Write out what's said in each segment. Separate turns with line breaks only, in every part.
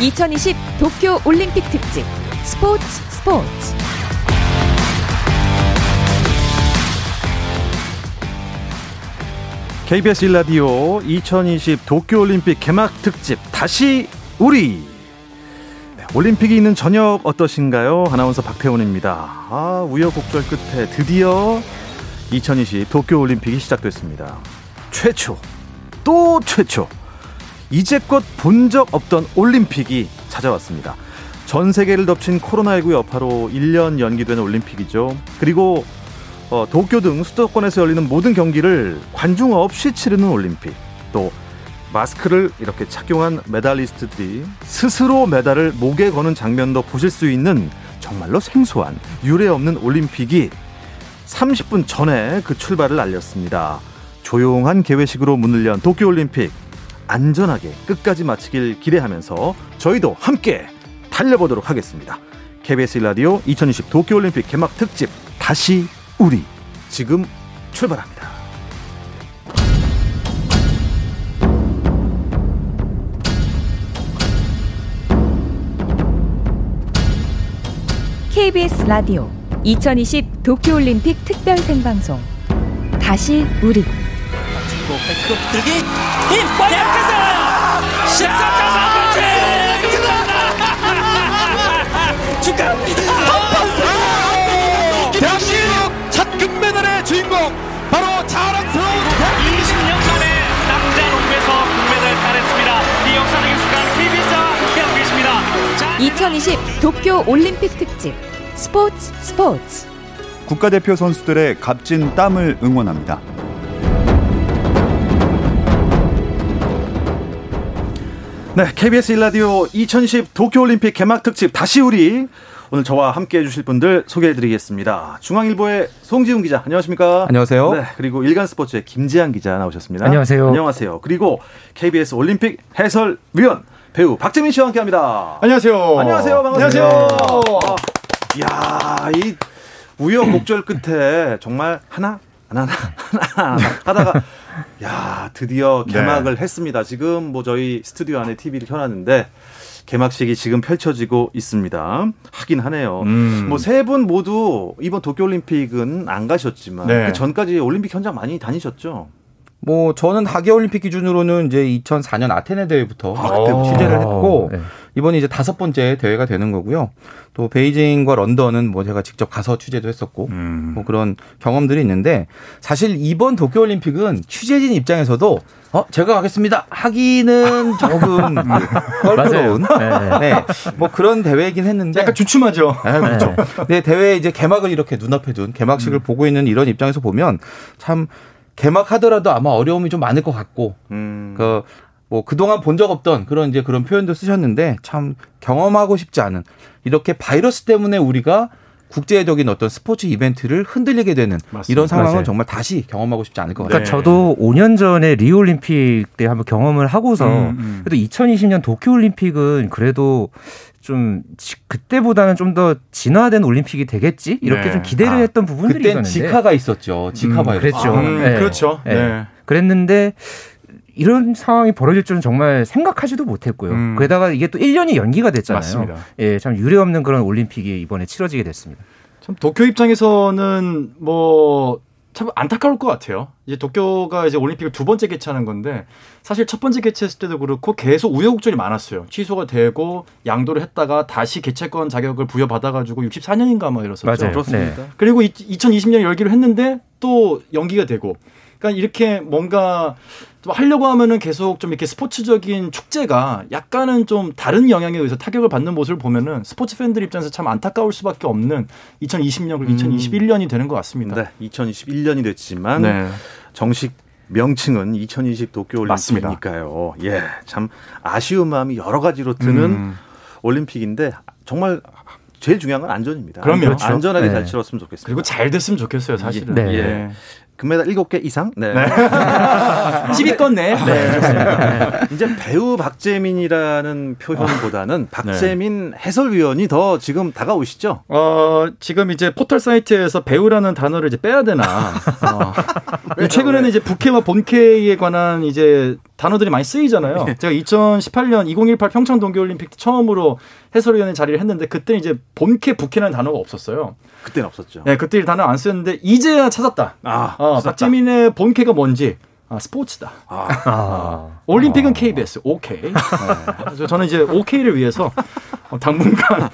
2020 도쿄 올림픽 특집 스포츠 스포츠
KBS 일라디오 2020 도쿄 올림픽 개막 특집 다시 우리 네, 올림픽이 있는 저녁 어떠신가요? 아나운서 박태훈입니다. 아 우여곡절 끝에 드디어 2020 도쿄 올림픽이 시작됐습니다. 최초 또 최초 이제껏 본 적 없던 올림픽이 찾아왔습니다. 전 세계를 덮친 코로나19 여파로 1년 연기된 올림픽이죠. 그리고 어, 도쿄 등 수도권에서 열리는 모든 경기를 관중 없이 치르는 올림픽. 또 마스크를 이렇게 착용한 메달리스트들이 스스로 메달을 목에 거는 장면도 보실 수 있는 정말로 생소한 유례 없는 올림픽이 30분 전에 그 출발을 알렸습니다. 조용한 개회식으로 문을 연 도쿄올림픽 안전하게 끝까지 마치길 기대하면서 저희도 함께 달려보도록 하겠습니다. KBS 라디오 2020 도쿄올림픽 개막 특집 다시 우리 지금 출발합니다.
KBS 라디오 2020 도쿄 올림픽 특별 생방송 다시 우리
백도 들기 힘 대학에서 14차 3번째 축하합니다.
대한민국 첫 금메달의 주인공 바로 자랑스러운
20년 만에 남자 농구에서 금메달 따냈습니다. 이 역사적인 순간 KBS와 함께하고 계십니다. 자,
2020 도쿄 올림픽 특집. 스포츠 스포츠.
국가대표 선수들의 값진 땀을 응원합니다.
네, KBS 일라디오 2010 도쿄올림픽 개막 특집 다시 우리 오늘 저와 함께 해주실 분들 소개해드리겠습니다. 중앙일보의 송지훈 기자, 안녕하십니까?
안녕하세요.
네, 그리고 일간스포츠의 김지한 기자 나오셨습니다.
안녕하세요.
안녕하세요. 그리고 KBS 올림픽 해설위원 배우 박재민 씨와 함께합니다.
안녕하세요.
안녕하세요. 반갑습니다.
안녕하세요.
아, 야, 이 우여곡절 끝에 정말 하나 하나 하나 하나, 하나 하다가 야 드디어 개막을 했습니다. 지금 뭐 저희 스튜디오 안에 TV를 켜놨는데 개막식이 지금 펼쳐지고 있습니다. 하긴 하네요.
음.
뭐세 분 모두 이번 도쿄올림픽은 안 가셨지만
네.
그 전까지 올림픽 현장 많이 다니셨죠?
뭐 저는 하계 올림픽 기준으로는 이제 2004년 아테네 대회부터
아.
취재를 했고
네.
이번이 이제 다섯 번째 대회가 되는 거고요. 또 베이징과 런던은 뭐 제가 직접 가서 취재도 했었고
음.
뭐 그런 경험들이 있는데 사실 이번 도쿄 올림픽은 취재진 입장에서도 어 제가 가겠습니다 하기는 조금 껄끄러운 네. 뭐 그런 대회이긴 했는데
약간 주춤하죠.
아, 그렇죠. 네, 대회 이제 개막을 이렇게 눈앞에 둔 개막식을 보고 있는 이런 입장에서 보면 참 개막하더라도 아마 어려움이 좀 많을 것 같고
음.
그 뭐 그동안 본 적 없던 그런 이제 그런 표현도 쓰셨는데 참 경험하고 싶지 않은 이렇게 바이러스 때문에 우리가 국제적인 어떤 스포츠 이벤트를 흔들리게 되는 이런 상황은
맞아요.
정말 다시 경험하고 싶지 않을 것 같아요.
그러니까 저도 5년 전에 리우 올림픽 때 한번 경험을 하고서
음, 음.
그래도 2020년 도쿄 올림픽은 그래도 좀 지- 그때보다는 좀 더 진화된 올림픽이 되겠지 이렇게
네.
좀 기대를
아,
했던 부분들이 있었는데
지카가 있었죠. 지카
음,
바이러스.
그랬죠.
음,
네.
그렇죠.
네.
네.
그랬는데 이런 상황이 벌어질 줄은 정말 생각하지도 못했고요.
음.
게다가 이게 또 1년이 연기가 됐잖아요.
맞습니다.
예, 참 유례 없는 그런 올림픽이 이번에 치러지게 됐습니다.
참 도쿄 입장에서는 뭐 참 안타까울 것 같아요. 이제 도쿄가 이제 올림픽을 두 번째 개최하는 건데 사실 첫 번째 개최했을 때도 그렇고 계속 우여곡절이 많았어요. 취소가 되고 양도를 했다가 다시 개최권 자격을 부여받아가지고 64년인가 뭐 이랬었죠.
맞아요.
그렇습니다.
그리고 2020년 열기로 했는데 또 연기가 되고 그러니까 이렇게 뭔가 좀 하려고 하면은 계속 좀 이렇게 스포츠적인 축제가 약간은 좀 다른 영향에 의해서 타격을 받는 모습을 보면은 스포츠 팬들 입장에서 참 안타까울 수밖에 없는 2020년 그리고 2021년이 되는 것 같습니다.
네, 2021년이 됐지만
네.
정식 명칭은 2020 도쿄
맞습니다.
올림픽이니까요. 예, 참 아쉬운 마음이 여러 가지로 드는
음.
올림픽인데 정말 제일 중요한 건 안전입니다.
그럼요.
안전하게
네.
잘 치렀으면 좋겠습니다.
그리고 잘 됐으면 좋겠어요, 사실은.
네.
예. 금메달 7개 이상? 네. 네.
10위권 내. 네. 네.
이제 배우 박재민이라는 표현보다는 아. 박재민 네. 해설위원이 더 지금 다가오시죠?
어, 지금 이제 포털 사이트에서 배우라는 단어를 이제 빼야 되나. 어. 최근에는 이제 부캐와 본캐에 관한 이제 단어들이 많이 쓰이잖아요. 네. 제가 2018년 2018 평창 동계올림픽 처음으로 해설위원의 자리를 했는데 그때 이제 본캐, 부캐라는 단어가 없었어요.
그때는 없었죠.
네, 그때 단어 안 쓰였는데 이제야 찾았다. 아, 어, 박재민의 본캐가 뭔지. 아, 스포츠다. 아. 아. 올림픽은 KBS, OK. 네. 저는 이제 OK를 위해서 어, 당분간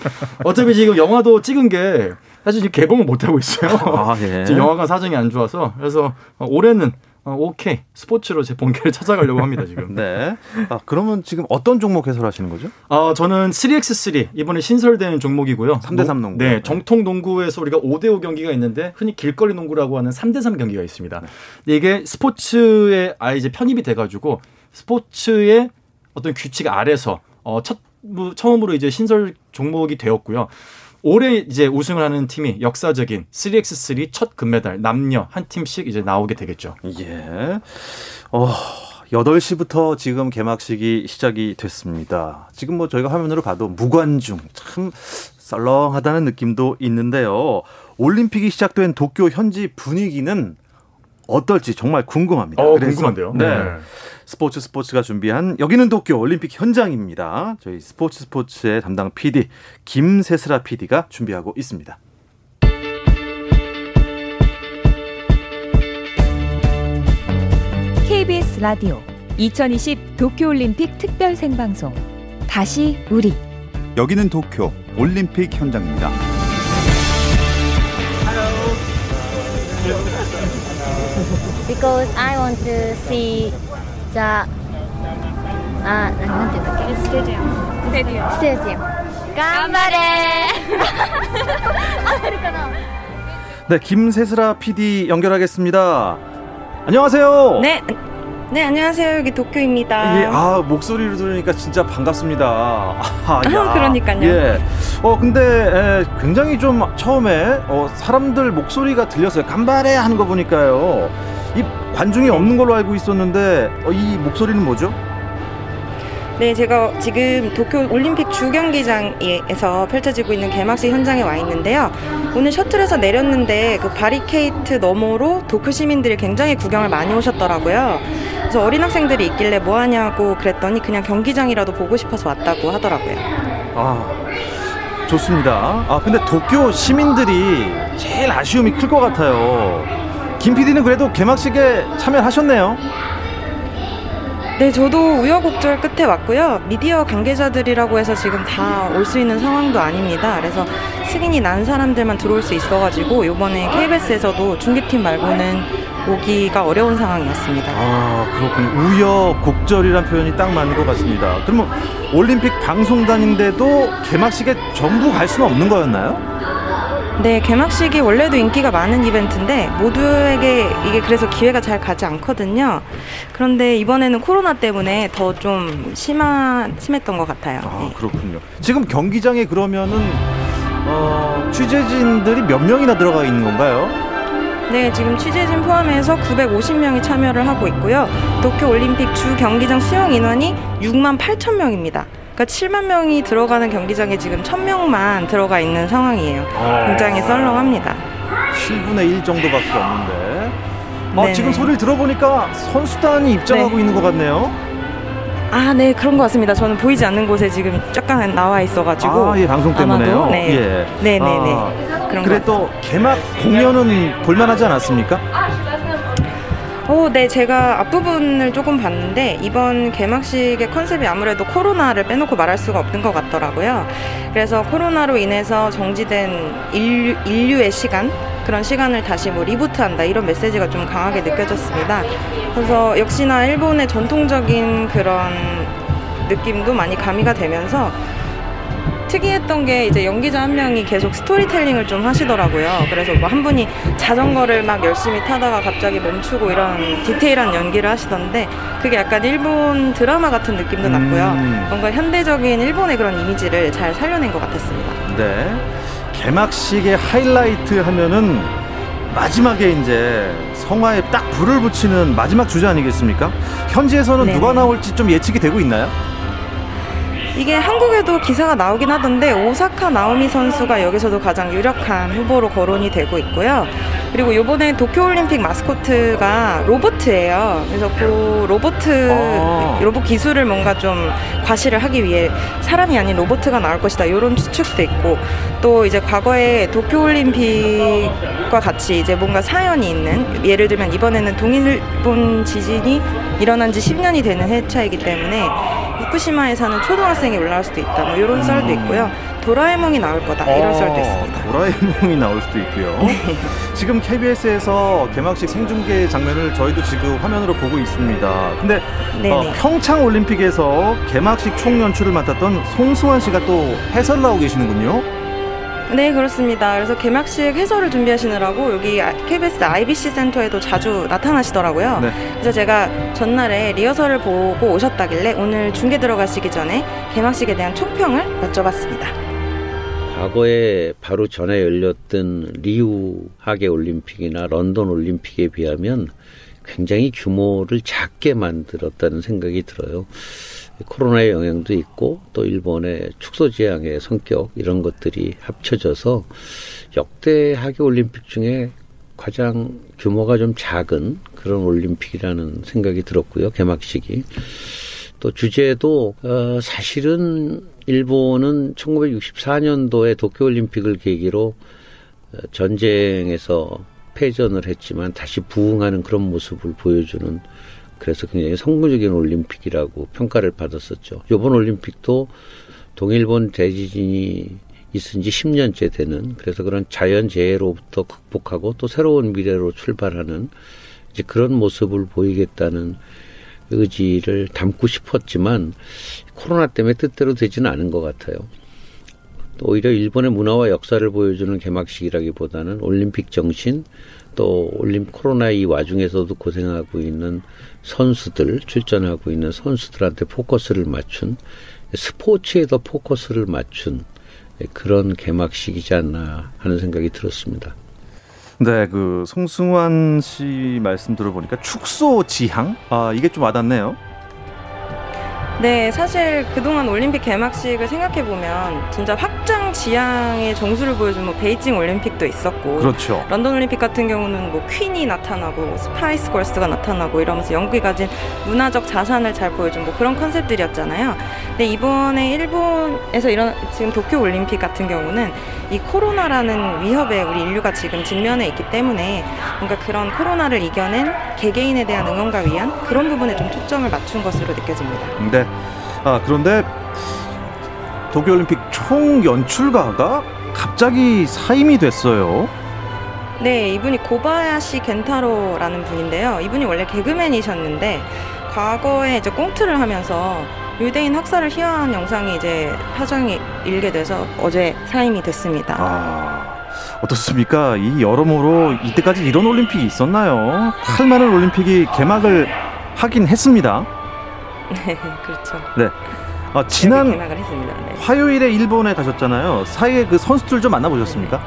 어차피 지금 영화도 찍은 게 사실 지금 개봉을 못 하고 있어요. 아, 예. 지금 영화관 사정이 안 좋아서 그래서 올해는 어, 오케이 스포츠로 제 본캐를 찾아가려고 합니다 지금.
네. 아 그러면 지금 어떤 종목 해설하시는 거죠?
아 저는 3x3 이번에 신설된 종목이고요.
3대3 농구.
네, 정통 농구에서 우리가 5대5 경기가 있는데 흔히 길거리 농구라고 하는 3대3 경기가 있습니다. 네. 이게 스포츠에 아 이제 편입이 돼가지고 스포츠의 어떤 규칙 아래서 어, 첫 처음으로 이제 신설 종목이 되었고요. 올해 이제 우승을 하는 팀이 역사적인 3x3 첫 금메달 남녀 한 팀씩 이제 나오게 되겠죠.
예. 어, 8시부터 지금 개막식이 시작이 됐습니다. 지금 뭐 저희가 화면으로 봐도 무관중 참 썰렁하다는 느낌도 있는데요. 올림픽이 시작된 도쿄 현지 분위기는 어떨지 정말 궁금합니다.
어, 궁금한데요.
네. 네. 스포츠 스포츠가 준비한 여기는 도쿄 올림픽 현장입니다. 저희 스포츠 스포츠의 담당 PD 김세슬아 PD가 준비하고 있습니다.
KBS 라디오 2020 도쿄 올림픽 특별 생방송 다시 우리
여기는 도쿄 올림픽 현장입니다.
because I want to see the 아, 난 이런 데 스테디움. 스테디움. 스테디움. 깜바레! 아메리카노.
네, 김세슬아 PD 연결하겠습니다. 안녕하세요.
네. 네, 안녕하세요. 여기 도쿄입니다.
예, 아, 목소리를 들으니까 진짜 반갑습니다. 아,
야. 그러니까요.
예. 어, 근데 에, 굉장히 좀 처음에 어, 사람들 목소리가 들렸어요. 간발에 하는 거 보니까요. 이 관중이 없는 걸로 알고 있었는데 어, 이 목소리는 뭐죠?
네, 제가 지금 도쿄 올림픽 주경기장에서 펼쳐지고 있는 개막식 현장에 와 있는데요. 오늘 셔틀에서 내렸는데 그 바리케이트 너머로 도쿄 시민들이 굉장히 구경을 많이 오셨더라고요. 그래서 어린 학생들이 있길래 뭐 하냐고 그랬더니 그냥 경기장이라도 보고 싶어서 왔다고 하더라고요.
아, 좋습니다. 아, 근데 도쿄 시민들이 제일 아쉬움이 클 것 같아요. 김 PD는 그래도 개막식에 참여하셨네요.
네, 저도 우여곡절 끝에 왔고요. 미디어 관계자들이라고 해서 지금 다 올 수 있는 상황도 아닙니다. 그래서 승인이 난 사람들만 들어올 수 있어가지고 이번에 KBS에서도 중계팀 말고는 오기가 어려운 상황이었습니다.
아, 그렇군요. 우여곡절이란 표현이 딱 맞는 것 같습니다. 그러면 올림픽 방송단인데도 개막식에 전부 갈 수는 없는 거였나요?
네, 개막식이 원래도 인기가 많은 이벤트인데 모두에게 이게 그래서 기회가 잘 가지 않거든요. 그런데 이번에는 코로나 때문에 더 좀 심한 심했던 것 같아요.
아, 네. 그렇군요. 지금 경기장에 그러면은 어, 취재진들이 몇 명이나 들어가 있는 건가요?
네, 지금 취재진 포함해서 950명이 참여를 하고 있고요. 도쿄 올림픽 주 경기장 수용 인원이 6만 8천 명입니다. 그러니까 7만 명이 들어가는 경기장에 지금 1,000명만 들어가 있는 상황이에요. 아. 굉장히 썰렁합니다.
7분의 1 정도밖에 없는데. 어, 지금 소리를 들어보니까 선수단이 입장하고 네. 있는 것 같네요.
아, 네, 그런 것 같습니다. 저는 보이지 않는 곳에 지금 약간 나와 있어가지고.
아, 예, 방송 때문에요? 아마도,
네. 예. 네, 네, 네.
아, 그래 또 개막 공연은 볼만하지 않았습니까?
오, 네, 제가 앞부분을 조금 봤는데 이번 개막식의 컨셉이 아무래도 코로나를 빼놓고 말할 수가 없는 것 같더라고요. 그래서 코로나로 인해서 정지된 인류, 인류의 시간 그런 시간을 다시 뭐 리부트한다 이런 메시지가 좀 강하게 느껴졌습니다. 그래서 역시나 일본의 전통적인 그런 느낌도 많이 가미가 되면서 특이했던 게 이제 연기자 한 명이 계속 스토리텔링을 좀 하시더라고요. 그래서 뭐 한 분이 자전거를 막 열심히 타다가 갑자기 멈추고 이런 디테일한 연기를 하시던데 그게 약간 일본 드라마 같은 느낌도 났고요. 음. 뭔가 현대적인 일본의 그런 이미지를 잘 살려낸 것 같았습니다.
네. 개막식의 하이라이트 하면은 마지막에 이제 성화에 딱 불을 붙이는 마지막 주제 아니겠습니까? 현지에서는 네. 누가 나올지 좀 예측이 되고 있나요?
이게 한국에도 기사가 나오긴 하던데 오사카 나오미 선수가 여기서도 가장 유력한 후보로 거론이 되고 있고요. 그리고 이번에 도쿄올림픽 마스코트가 로보트예요. 그래서 그 로보트 아. 로봇 기술을 뭔가 좀 과시를 하기 위해 사람이 아닌 로보트가 나올 것이다. 이런 추측도 있고 또 이제 과거에 도쿄올림픽과 같이 이제 뭔가 사연이 있는 예를 들면 이번에는 동일본 지진이 일어난 지 10년이 되는 해차이기 때문에 후쿠시마에 사는 초등학생이 올라올 수도 있다. 뭐 이런 썰도 있고요. 도라에몽이 나올 거다 이런 어, 썰도 있습니다.
도라에몽이 나올 수도 있고요. 네. 지금 KBS에서 개막식 생중계 장면을 저희도 지금 화면으로 보고 있습니다. 근데 어, 평창 올림픽에서 개막식 총 연출을 맡았던 송수환 씨가 또 해설 나오고 계시는군요.
네, 그렇습니다. 그래서 개막식 해설을 준비하시느라고 여기 KBS IBC 센터에도 자주 나타나시더라고요. 네. 그래서 제가 전날에 리허설을 보고 오셨다길래 오늘 중계 들어가시기 전에 개막식에 대한 총평을 여쭤봤습니다.
과거에 바로 전에 열렸던 리우 하계 올림픽이나 런던 올림픽에 비하면 굉장히 규모를 작게 만들었다는 생각이 들어요. 코로나의 영향도 있고 또 일본의 축소 지향의 성격 이런 것들이 합쳐져서 역대 하계 올림픽 중에 가장 규모가 좀 작은 그런 올림픽이라는 생각이 들었고요. 개막식이. 또 주제도 어 사실은 일본은 1964년도에 도쿄 올림픽을 계기로 어, 전쟁에서 패전을 했지만 다시 부흥하는 그런 모습을 보여주는 그래서 굉장히 성공적인 올림픽이라고 평가를 받았었죠. 이번 올림픽도 동일본 대지진이 있은 지 10년째 되는 그래서 그런 자연재해로부터 극복하고 또 새로운 미래로 출발하는 이제 그런 모습을 보이겠다는 의지를 담고 싶었지만 코로나 때문에 뜻대로 되지는 않은 것 같아요. 또 오히려 일본의 문화와 역사를 보여주는 개막식이라기보다는 올림픽 정신 또 올림 코로나 이 와중에서도 고생하고 있는 선수들 출전하고 있는 선수들한테 포커스를 맞춘 스포츠에 더 포커스를 맞춘 그런 개막식이지 않나 하는 생각이 들었습니다.
네, 그 송승환 씨 말씀 들어보니까 축소 지향 아 이게 좀 와닿네요.
네, 사실 그동안 올림픽 개막식을 생각해 보면 진짜 확장 지향의 정수를 보여준 뭐 베이징 올림픽도 있었고,
그렇죠.
런던 올림픽 같은 경우는 뭐 퀸이 나타나고 스파이스 걸스가 나타나고 이러면서 영국이 가진 문화적 자산을 잘 보여준 뭐 그런 컨셉들이었잖아요. 근데 이번에 일본에서 이런 지금 도쿄 올림픽 같은 경우는 이 코로나라는 위협에 우리 인류가 지금 직면해 있기 때문에 뭔가 그런 코로나를 이겨낸 개개인에 대한 응원과 위한 그런 부분에 좀 초점을 맞춘 것으로 느껴집니다.
네. 아, 그런데 도쿄올림픽 총 연출가가 갑자기 사임이 됐어요.
네, 이분이 고바야시 겐타로라는 분인데요. 이분이 원래 개그맨이셨는데 과거에 이제 꽁트를 하면서 유대인 학살을 희화한 영상이 이제 파장이 일게 돼서 어제 사임이 됐습니다.
아, 어떻습니까? 이 여러모로 이때까지 이런 올림픽이 있었나요? 할 만한 올림픽이 개막을 하긴 했습니다.
네, 그렇죠.
네. 아, 지난. 네. 화요일에 일본에 가셨잖아요. 사이에 그 선수들 좀 만나보셨습니까?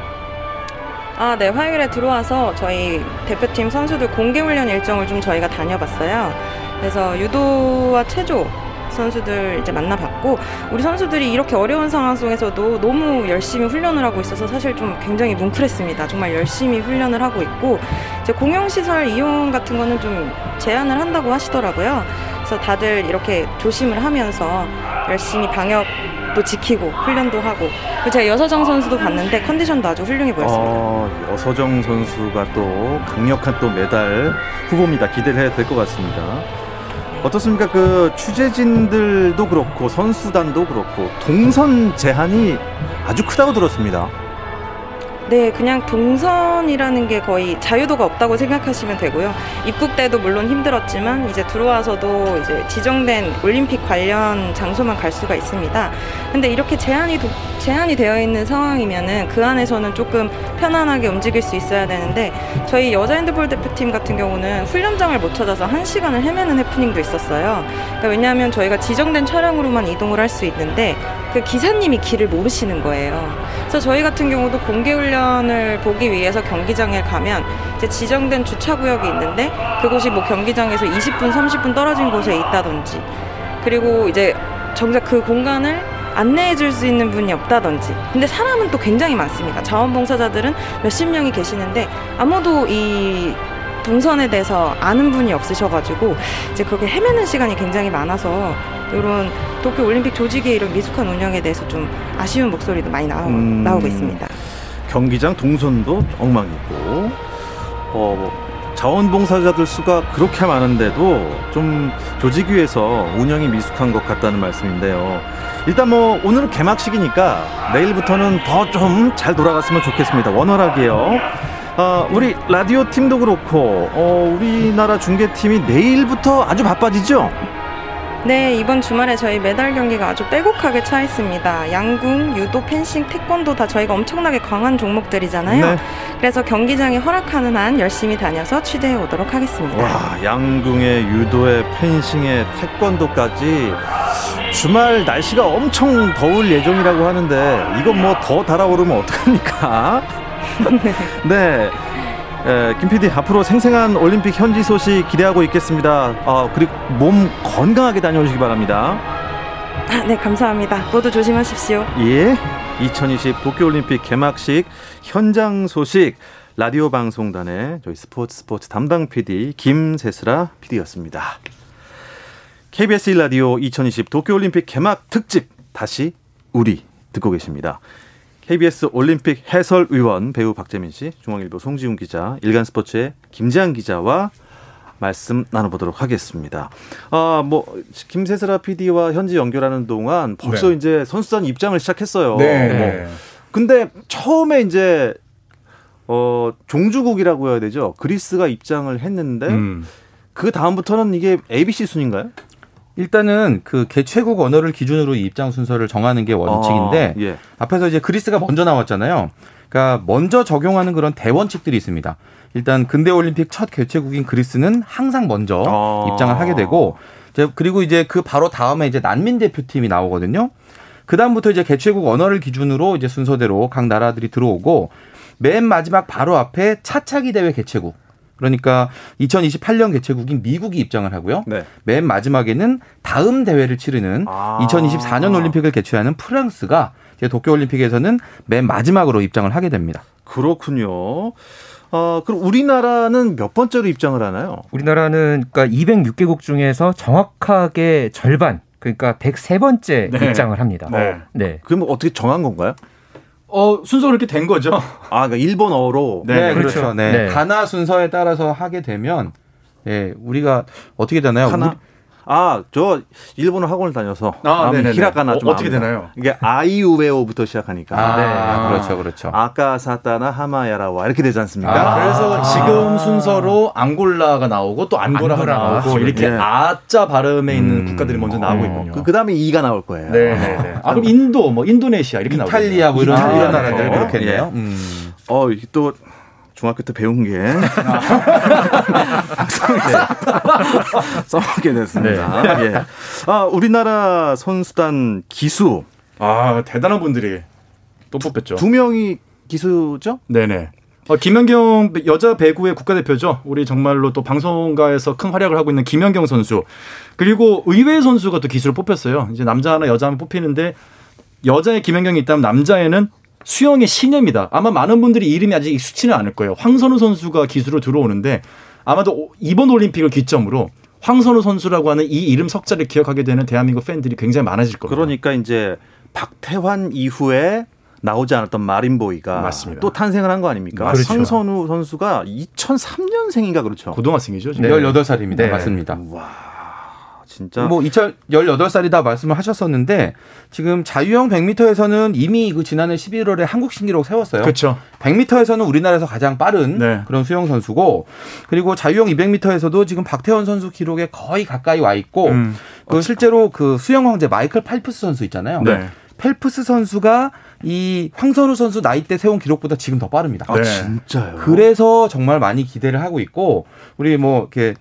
아, 네. 화요일에 들어와서 저희 대표팀 선수들 공개 훈련 일정을 좀 저희가 다녀봤어요. 그래서 유도와 체조 선수들 이제 만나봤고 우리 선수들이 이렇게 어려운 상황 속에서도 너무 열심히 훈련을 하고 있어서 사실 좀 굉장히 뭉클했습니다. 정말 열심히 훈련을 하고 있고 이제 공용 시설 이용 같은 거는 좀 제한을 한다고 하시더라고요. 그래서 다들 이렇게 조심을 하면서 열심히 방역도 지키고 훈련도 하고 제가 여서정 선수도 봤는데 컨디션도 아주 훌륭해 보였습니다. 어,
여서정 선수가 또 강력한 또 메달 후보입니다. 기대를 해야 될 것 같습니다. 어떻습니까? 그 취재진들도 그렇고 선수단도 그렇고 동선 제한이 아주 크다고 들었습니다.
네, 그냥 동선이라는 게 거의 자유도가 없다고 생각하시면 되고요. 입국 때도 물론 힘들었지만 이제 들어와서도 이제 지정된 올림픽 관련 장소만 갈 수가 있습니다. 근데 이렇게 제한이 도, 제한이 되어 있는 상황이면은 그 안에서는 조금 편안하게 움직일 수 있어야 되는데 저희 여자 핸드볼 대표팀 같은 경우는 훈련장을 못 찾아서 한 시간을 헤매는 해프닝도 있었어요. 그러니까 왜냐하면 저희가 지정된 차량으로만 이동을 할 수 있는데 그 기사님이 길을 모르시는 거예요. 그래서 저희 같은 경우도 공개 훈련 을 보기 위해서 경기장에 가면 이제 지정된 주차 구역이 있는데 그곳이 뭐 경기장에서 20분, 30분 떨어진 곳에 있다든지 그리고 이제 정작 그 공간을 안내해 줄 수 있는 분이 없다든지. 근데 사람은 또 굉장히 많습니다. 자원봉사자들은 몇십 명이 계시는데 아무도 이 동선에 대해서 아는 분이 없으셔가지고 이제 그렇게 헤매는 시간이 굉장히 많아서 이런 도쿄 올림픽 조직의 이런 미숙한 운영에 대해서 좀 아쉬운 목소리도 많이 나오,
음.
나오고 있습니다.
경기장 동선도 엉망이고 어, 뭐 자원봉사자들 수가 그렇게 많은데도 좀 조직위에서 운영이 미숙한 것 같다는 말씀인데요. 일단 뭐 오늘은 개막식이니까 내일부터는 더 좀 잘 돌아갔으면 좋겠습니다. 원활하게요. 아, 우리 라디오 팀도 그렇고 어, 우리나라 중계팀이 내일부터 아주 바빠지죠?
네, 이번 주말에 저희 메달 경기가 아주 빼곡하게 차 있습니다. 양궁, 유도, 펜싱, 태권도 다 저희가 엄청나게 강한 종목들이잖아요.
네.
그래서 경기장이 허락하는 한 열심히 다녀서 취재해 오도록 하겠습니다.
와, 양궁에 유도에 펜싱에 태권도까지 주말 날씨가 엄청 더울 예정이라고 하는데 이건 뭐 더 달아오르면 어떡합니까? 네. 에, 김 PD 앞으로 생생한 올림픽 현지 소식 기대하고 있겠습니다. 아, 그리고 몸 건강하게 다녀오시기 바랍니다.
아, 네, 감사합니다. 모두 조심하십시오.
예. 2020 도쿄올림픽 개막식 현장 소식 라디오 방송단의 저희 스포츠 스포츠 담당 PD 김세슬아 PD였습니다. KBS 1라디오 2020 도쿄올림픽 개막 특집 다시 우리 듣고 계십니다. KBS 올림픽 해설위원 배우 박재민 씨, 중앙일보 송지훈 기자, 일간스포츠의 김지한 기자와 말씀 나눠보도록 하겠습니다. 아, 뭐 김세슬아 PD와 현지 연결하는 동안 벌써
네.
이제 선수단 입장을 시작했어요.
네.
뭐. 근데 처음에 이제 어 종주국이라고 해야 되죠. 그리스가 입장을 했는데
음.
그 다음부터는 이게 ABC 순인가요?
일단은 그 개최국 언어를 기준으로 이 입장 순서를 정하는 게 원칙인데
아, 예.
앞에서 이제 그리스가 먼저 나왔잖아요. 그러니까 먼저 적용하는 그런 대원칙들이 있습니다. 일단 근대 올림픽 첫 개최국인 그리스는 항상 먼저
아.
입장을 하게 되고 그리고 이제 그 바로 다음에 이제 난민 대표팀이 나오거든요. 그 다음부터 이제 개최국 언어를 기준으로 이제 순서대로 각 나라들이 들어오고 맨 마지막 바로 앞에 차차기 대회 개최국. 그러니까 2028년 개최국인 미국이 입장을 하고요.
네.
맨 마지막에는 다음 대회를 치르는
아.
2024년 올림픽을 개최하는 프랑스가 이제 도쿄 올림픽에서는 맨 마지막으로 입장을 하게 됩니다.
그렇군요. 어, 그럼 우리나라는 몇 번째로 입장을 하나요?
우리나라는 그러니까 206개국 중에서 정확하게 절반 그러니까 103번째
네.
입장을 합니다.
네.
네.
그럼 어떻게 정한 건가요?
어, 순서가 이렇게 된 거죠.
아, 그러니까 일본어로
네,
네,
그렇죠.
그렇죠. 네.
네.
가나 순서에 따라서 하게 되면 예, 우리가 어떻게 되나요?
하나.
우리-
아, 저 일본어 학원을 다녀서
아.
히라가나
어,
좀
어 떻게
압니다.
되나요?
이게 아이우웨오부터 시작하니까
아,
네.
그렇죠, 그렇죠.
아까 사타나 하마야라와 이렇게 되지 않습니까?
아,
그래서 지금 순서로 앙골라가 나오고 또 안고라가
안고라가
나오고. 이렇게
네.
아자 발음에 있는
음.
국가들이 먼저 나오고
어.
있군요.
그, 그 다음에 이가 나올 거예요.
네, 네, 네. 아, 그럼 인도, 뭐 인도네시아 이렇게 나오고
이탈리아 뭐 이런
이탈리아
나라들
네.
그렇겠네요.
예.
음.
어, 또 중학교 때 배운 게 써먹게 됐습니다. 예. 아, 우리나라 선수단 기수
아, 대단한 분들이 또 뽑혔죠.
두 명이 기수죠?
네네. 어, 김연경 여자 배구의 국가대표죠. 우리 정말로 또 방송가에서 큰 활약을 하고 있는 김연경 선수. 그리고 의외 선수가 또 기수를 뽑혔어요. 이제 남자 하나 여자 하나 뽑히는데 여자의 김연경이 있다면 남자에는 수영의 신예입니다. 아마 많은 분들이 이름이 아직 익숙치는 않을 거예요. 황선우 선수가 기수로 들어오는데 아마도 오- 이번 올림픽을 기점으로 황선우 선수라고 하는 이 이름 석자를 기억하게 되는 대한민국 팬들이 굉장히 많아질 겁니다.
그러니까 이제 박태환 이후에 나오지 않았던 마린보이가
맞습니다.
또 탄생을 한 거 아닙니까?
맞습니다.
황선우 선수가 2003년생인가 그렇죠.
고등학생이죠. 지금.
네.
18살입니다.
네.
맞습니다.
와, 진짜
뭐 2018살이다 말씀을 하셨었는데 지금 자유형 100m에서는 이미 그 지난해 11월에 한국 신기록 세웠어요.
그렇죠.
100m에서는 우리나라에서 가장 빠른
네.
그런 수영 선수고 그리고 자유형 200m에서도 지금 박태원 선수 기록에 거의 가까이 와 있고
음.
그 실제로 그 수영 황제 마이클 팔프스 선수 있잖아요.
네.
펠프스 선수가 이 황선우 선수 나이 때 세운 기록보다 지금 더 빠릅니다.
아
네.
진짜요.
그래서 정말 많이 기대를 하고 있고 우리 뭐 이렇게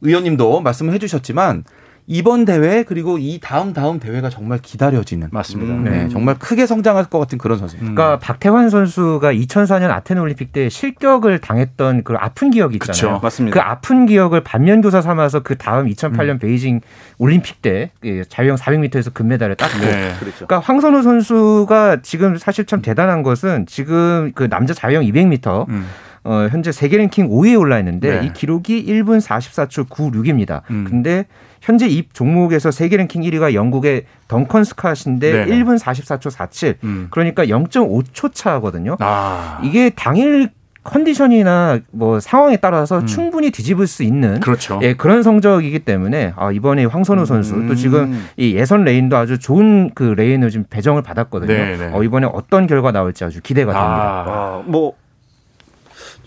의원님도 말씀을 해주셨지만 이번 대회 그리고 이 다음 다음 대회가 정말 기다려지는
맞습니다.
음. 네, 정말 크게 성장할 것 같은 그런 선수입니다.
그러니까 박태환 선수가 2004년 아테네 올림픽 때 실격을 당했던 그 아픈 기억이 있잖아요.
그쵸, 맞습니다.
그 아픈 기억을 반면교사 삼아서 그 다음 2008년
음.
베이징 올림픽 때 예, 자유형 400m에서 금메달을 땄고
네.
그렇죠.
그러니까 황선우 선수가 지금 사실 참 대단한 것은 지금 그 남자 자유형 200m
음.
어, 현재 세계 랭킹 5위에 올라 있는데
네.
이 기록이 1분 44초 96입니다.
음.
근데 현재 이 종목에서 세계 랭킹 1위가 영국의 덩컨 스캇인데
네네.
1분 44초 47.
음.
그러니까 0.5초 차거든요.
아.
이게 당일 컨디션이나 뭐 상황에 따라서 충분히 뒤집을 수 있는
음. 그렇죠.
예, 그런 성적이기 때문에 아, 이번에 황선우 선수 또 지금 이 예선 레인도 아주 좋은 그 레인을 지금 배정을 받았거든요.
네네.
어, 이번에 어떤 결과 나올지 아주 기대가 됩니다.
아, 뭐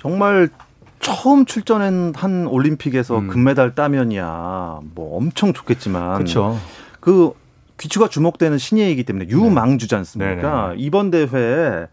정말 처음 출전한 한 올림픽에서
음.
금메달 따면이야 뭐 엄청 좋겠지만
그렇죠.
그 귀추가 주목되는 신예이기 때문에 유망주지 않습니까?
네네.
이번 대회에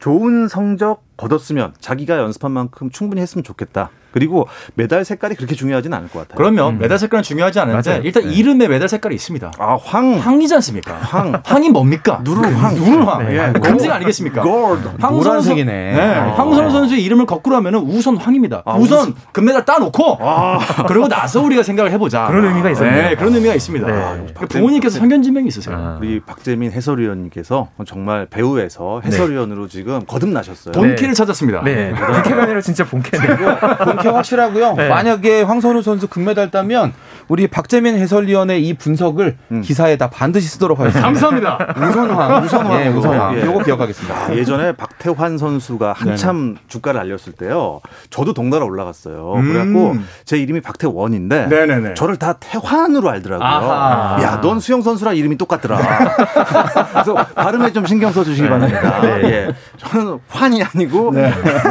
좋은 성적 거뒀으면 자기가 연습한 만큼 충분히 했으면 좋겠다. 그리고 메달 색깔이 그렇게 중요하진 않을 것 같아요.
그러면 메달 색깔은 중요하지 않은데
맞아요.
일단
네.
이름에 메달 색깔이 있습니다.
아, 황.
황이지 않습니까?
황.
황이 뭡니까?
누를 황.
누를 황.
네.
예. 금색 아니겠습니까?
골드.
노란색이네.
네.
아.
황선우 선수의 이름을 거꾸로 하면은 우선 황입니다.
아,
우선
우선.
금메달 따놓고 그리고 나서 우리가 생각을 해보자.
그런 의미가 있었네요.
네, 그런 의미가 있습니다.
네.
그러니까 부모님께서 선견지명이 있으세요.
아.
우리 박재민 해설위원님께서 정말 배우에서 해설위원으로 지금 거듭나셨어요.
본캐를 찾았습니다.
네, 본캐가 아니라 진짜 본캐네요.
본캐 확실하고요.
네.
만약에 황선우 선수 금메달 따면 우리 박재민 해설위원의 이 분석을 기사에다 반드시 쓰도록 하겠습니다.
감사합니다.
우선황,
우선황.
예, 우선황.
예.
요거 기억하겠습니다.
아, 예전에 박태환 선수가 한참 주가를 알렸을 때요. 저도 동나라 올라갔어요.
음.
그래갖고 제 이름이 박태원인데
네네네.
저를 다 태환으로 알더라고요.
아하.
야, 넌 수영 선수랑 이름이 똑같더라. 그래서 발음에 좀 신경 써주시기 바랍니다. 예. 저는 환이 아니고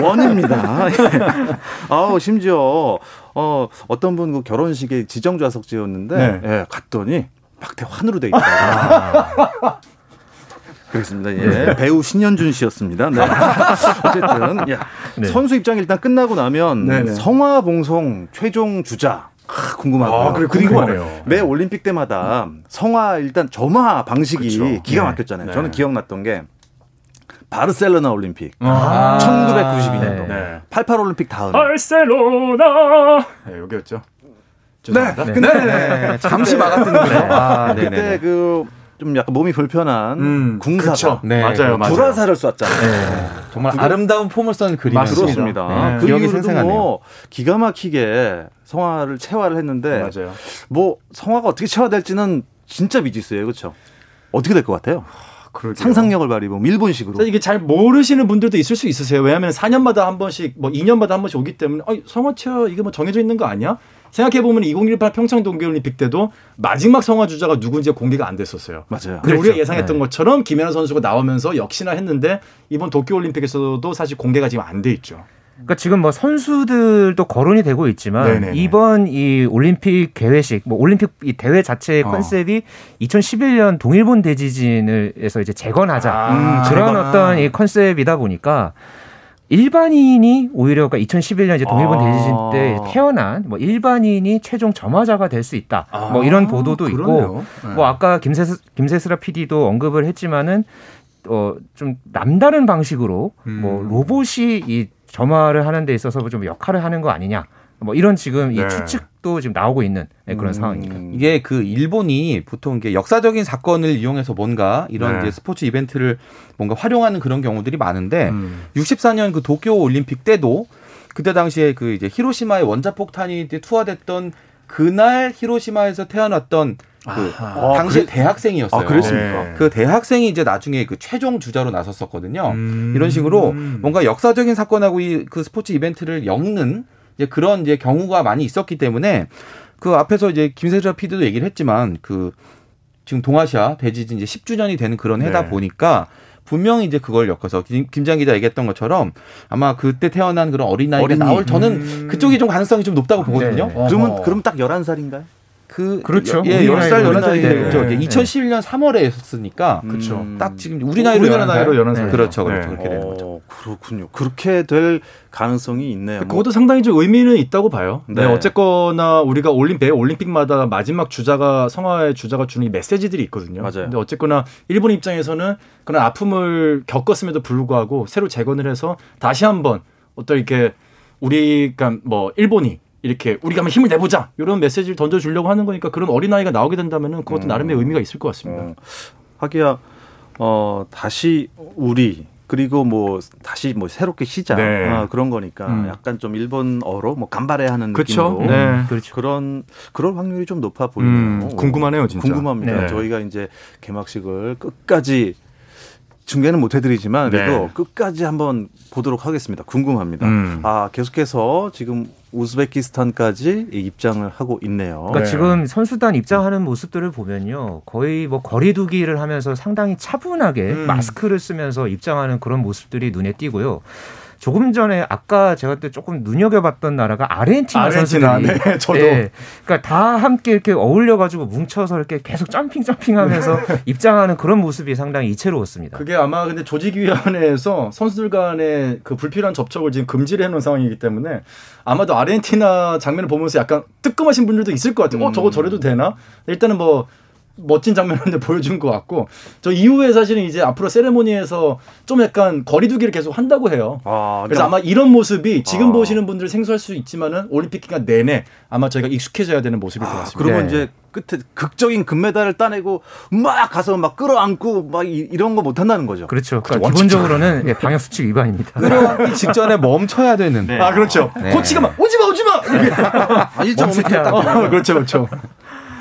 원입니다. 예. 아우 심지어 어, 어떤 분 그 결혼식에 지정 좌석제였는데
네.
예, 갔더니 박태환으로 돼 있더라고요. 그렇습니다. 예. 배우 신현준 씨였습니다. 네. 어쨌든 야,
네.
선수 입장 일단 끝나고 나면
네네.
성화 봉송 최종 주자 아, 궁금하고요.
아, 그래,
그리고. 매 올림픽 때마다 성화 일단 점화 방식이
그쵸.
기가
네.
막혔잖아요.
네.
저는 기억났던 게 바르셀로나 올림픽
아.
1992년도
네.
88 올림픽 다음
바르셀로나. 네, 여기였죠. 죄송합니다.
네.
근데
네, 잠시 막았던 거죠. 아,
그때. 그 좀 약간 몸이 불편한
음,
궁사가
그쵸.
네.
맞아요, 맞아요.
불화살을 쐈잖아요.
정말 아름다운 폼을 쏜 그림.
맞습니다.
그렇습니다.
네,
그
기억이 생생하네요.
뭐 기가 막히게 성화를 체화를 했는데
맞아요.
뭐 성화가 어떻게 체화될지는 진짜 미지수예요, 그렇죠? 어떻게 될 것 같아요?
그러게요.
상상력을 발휘하면 일본식으로.
이게 잘 모르시는 분들도 있을 수 있으세요. 왜냐하면 4년마다 한 번씩, 뭐 2년마다 한 번씩 오기 때문에, 어, 성화체어 이게 뭐 정해져 있는 거 아니야? 생각해보면 2018 평창 동계올림픽 때도 마지막 성화 주자가 누군지 공개가 안 됐었어요.
맞아요.
근데 우리가
그렇죠.
예상했던
네.
것처럼 김연아 선수가 나오면서 역시나 했는데 이번 도쿄올림픽에서도 사실 공개가 지금 안 돼 있죠.
그러니까 지금 뭐 선수들도 거론이 되고 있지만
네네네.
이번 이 올림픽 개회식, 뭐 올림픽 이 대회 자체의
어.
컨셉이 2011년 동일본 대지진을 해서 이제 재건하자
아,
그런
재건.
어떤 이 컨셉이다 보니까 일반인이 오히려 그러니까 2011년 이제 동일본
아.
대지진 때 태어난 뭐 일반인이 최종 점화자가 될 수 있다. 뭐 이런 보도도 있고.
네.
뭐 아까 김세스, 김세스라 PD도 언급을 했지만은 어 좀 남다른 방식으로 뭐
음.
로봇이 이 점화를 하는 데 있어서 좀 역할을 하는 거 아니냐. 뭐 이런 지금 이
네.
추측도 지금 나오고 있는 네, 그런
음.
상황입니다.
이게 그 일본이 보통 이게 역사적인 사건을 이용해서 뭔가 이런
네.
이제 스포츠 이벤트를 뭔가 활용하는 그런 경우들이 많은데
음.
64년 그 도쿄 올림픽 때도 그때 당시에 그 이제 히로시마에 원자폭탄이 투하됐던 그날 히로시마에서 태어났던 그
아하.
당시
아, 그래-
대학생이었어요.
아, 그랬습니까?
네.
그 대학생이 이제 나중에 그 최종 주자로 나섰었거든요.
음.
이런 식으로 뭔가 역사적인 사건하고 이 그 스포츠 이벤트를 엮는 이제 그런 이제 경우가 많이 있었기 때문에 그 앞에서 이제 김세자 PD도 얘기를 했지만 그 지금 동아시아 대지진 이제 10주년이 되는 그런 해다
네.
보니까 분명히 이제 그걸 엮어서 김- 김장 기자 얘기했던 것처럼 아마 그때 태어난 그런 어린아이가
어린이.
나올 저는
음.
그쪽이 좀 가능성이 좀 높다고 보거든요.
네.
그러면. 그럼 딱 11살인가요?
그
그렇죠.
예,
우리
10살
나이로
11살이
나이에.
되죠.
네.
2011년 3월에 했었으니까
그렇죠.
딱 지금 우리 나이로
우리나라
11살.
나이로 11살.
네. 그렇죠. 그렇죠.
네.
그렇게 되는 거죠.
어, 그렇군요. 그렇게 될 가능성이 있네요. 뭐
그것도 상당히 좀 의미는 있다고 봐요. 네.
네.
어쨌거나 우리가 올림픽 올림픽마다 마지막 주자가 성화의 주자가 주는 이 메시지들이 있거든요.
맞아요.
근데 어쨌거나 일본 입장에서는 그런 아픔을 겪었음에도 불구하고 새로 재건을 해서 다시 한번 어떤 이렇게 우리가 뭐 일본이 이렇게 우리가 한번 힘을 내보자 이런 메시지를 던져주려고 하는 거니까 그런 어린 아이가 나오게 된다면은 그것도
음.
나름의 의미가 있을 것 같습니다.
어, 하기야 어 다시 우리 그리고 뭐 다시 뭐 새롭게 시작
네.
아, 그런 거니까
음.
약간 좀 일본어로 뭐 간발해 하는
그렇죠.
느낌으로
네.
그렇죠.
그런 그럴 확률이 좀 높아 보이네요.
음, 궁금하네요, 진짜.
궁금합니다.
네.
저희가 이제 개막식을 끝까지 중계는 못 해드리지만 그래도
네.
끝까지 한번 보도록 하겠습니다. 궁금합니다.
음.
아 계속해서 지금 우즈베키스탄까지 입장을 하고 있네요.
그러니까
네.
지금 선수단 입장하는 모습들을 보면요. 거의 뭐 거리두기를 하면서 상당히 차분하게
음.
마스크를 쓰면서 입장하는 그런 모습들이 눈에 띄고요. 조금 전에 아까 제가 또 조금 눈여겨봤던 나라가 아르헨티나,
아르헨티나,
선수들이
네, 저도.
예, 그러니까 다 함께 이렇게 어울려가지고 뭉쳐서 이렇게 계속 점핑 점핑하면서 입장하는 그런 모습이 상당히 이채로웠습니다.
그게 아마 근데 조직위원회에서 선수들 간의 그 불필요한 접촉을 지금 금지를 해놓은 상황이기 때문에 아마도 아르헨티나 장면을 보면서 약간 뜨끔하신 분들도 있을 것 같아요. 어, 저거 저래도 되나? 일단은 뭐 멋진 장면을 보여준 것 같고 저 이후에 사실은 이제 앞으로 세레모니에서 좀 약간 거리두기를 계속 한다고 해요.
아,
그래서 아마 이런 모습이 지금
아.
보시는 분들 생소할 수 있지만은 올림픽 기간 내내 아마 저희가 익숙해져야 되는 모습일 것
아,
같습니다.
그러면
네.
이제 끝에 극적인 금메달을 따내고 막 가서 막 끌어안고 막 이, 런 거 못 한다는 거죠.
그렇죠. 그러니까 기본적으로는 예, 방역 수칙 위반입니다.
끌어안기 직전에 멈춰야 되는데.
아 그렇죠.
네.
코치가 막 오지 마 오지 마.
아, 1.5m 딱
어, 그렇죠 그렇죠.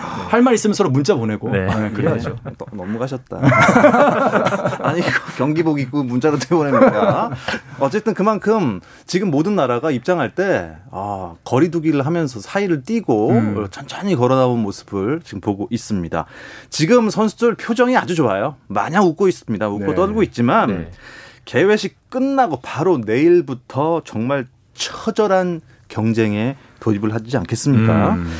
할 말 있으면 서로 문자 보내고
네.
네, 그래야죠.
너- 너무 가셨다. 아니 경기복 입고 문자로 태보냅니까? 어쨌든 그만큼 지금 모든 나라가 입장할 때 아, 거리두기를 하면서 사이를 띄고
음.
어, 천천히 걸어 나온 모습을 지금 보고 있습니다. 지금 선수들 표정이 아주 좋아요. 마냥 웃고 있습니다. 웃고
네.
떨고 있지만
네.
개회식 끝나고 바로 내일부터 정말 처절한 경쟁에 돌입을 하지 않겠습니까?
음.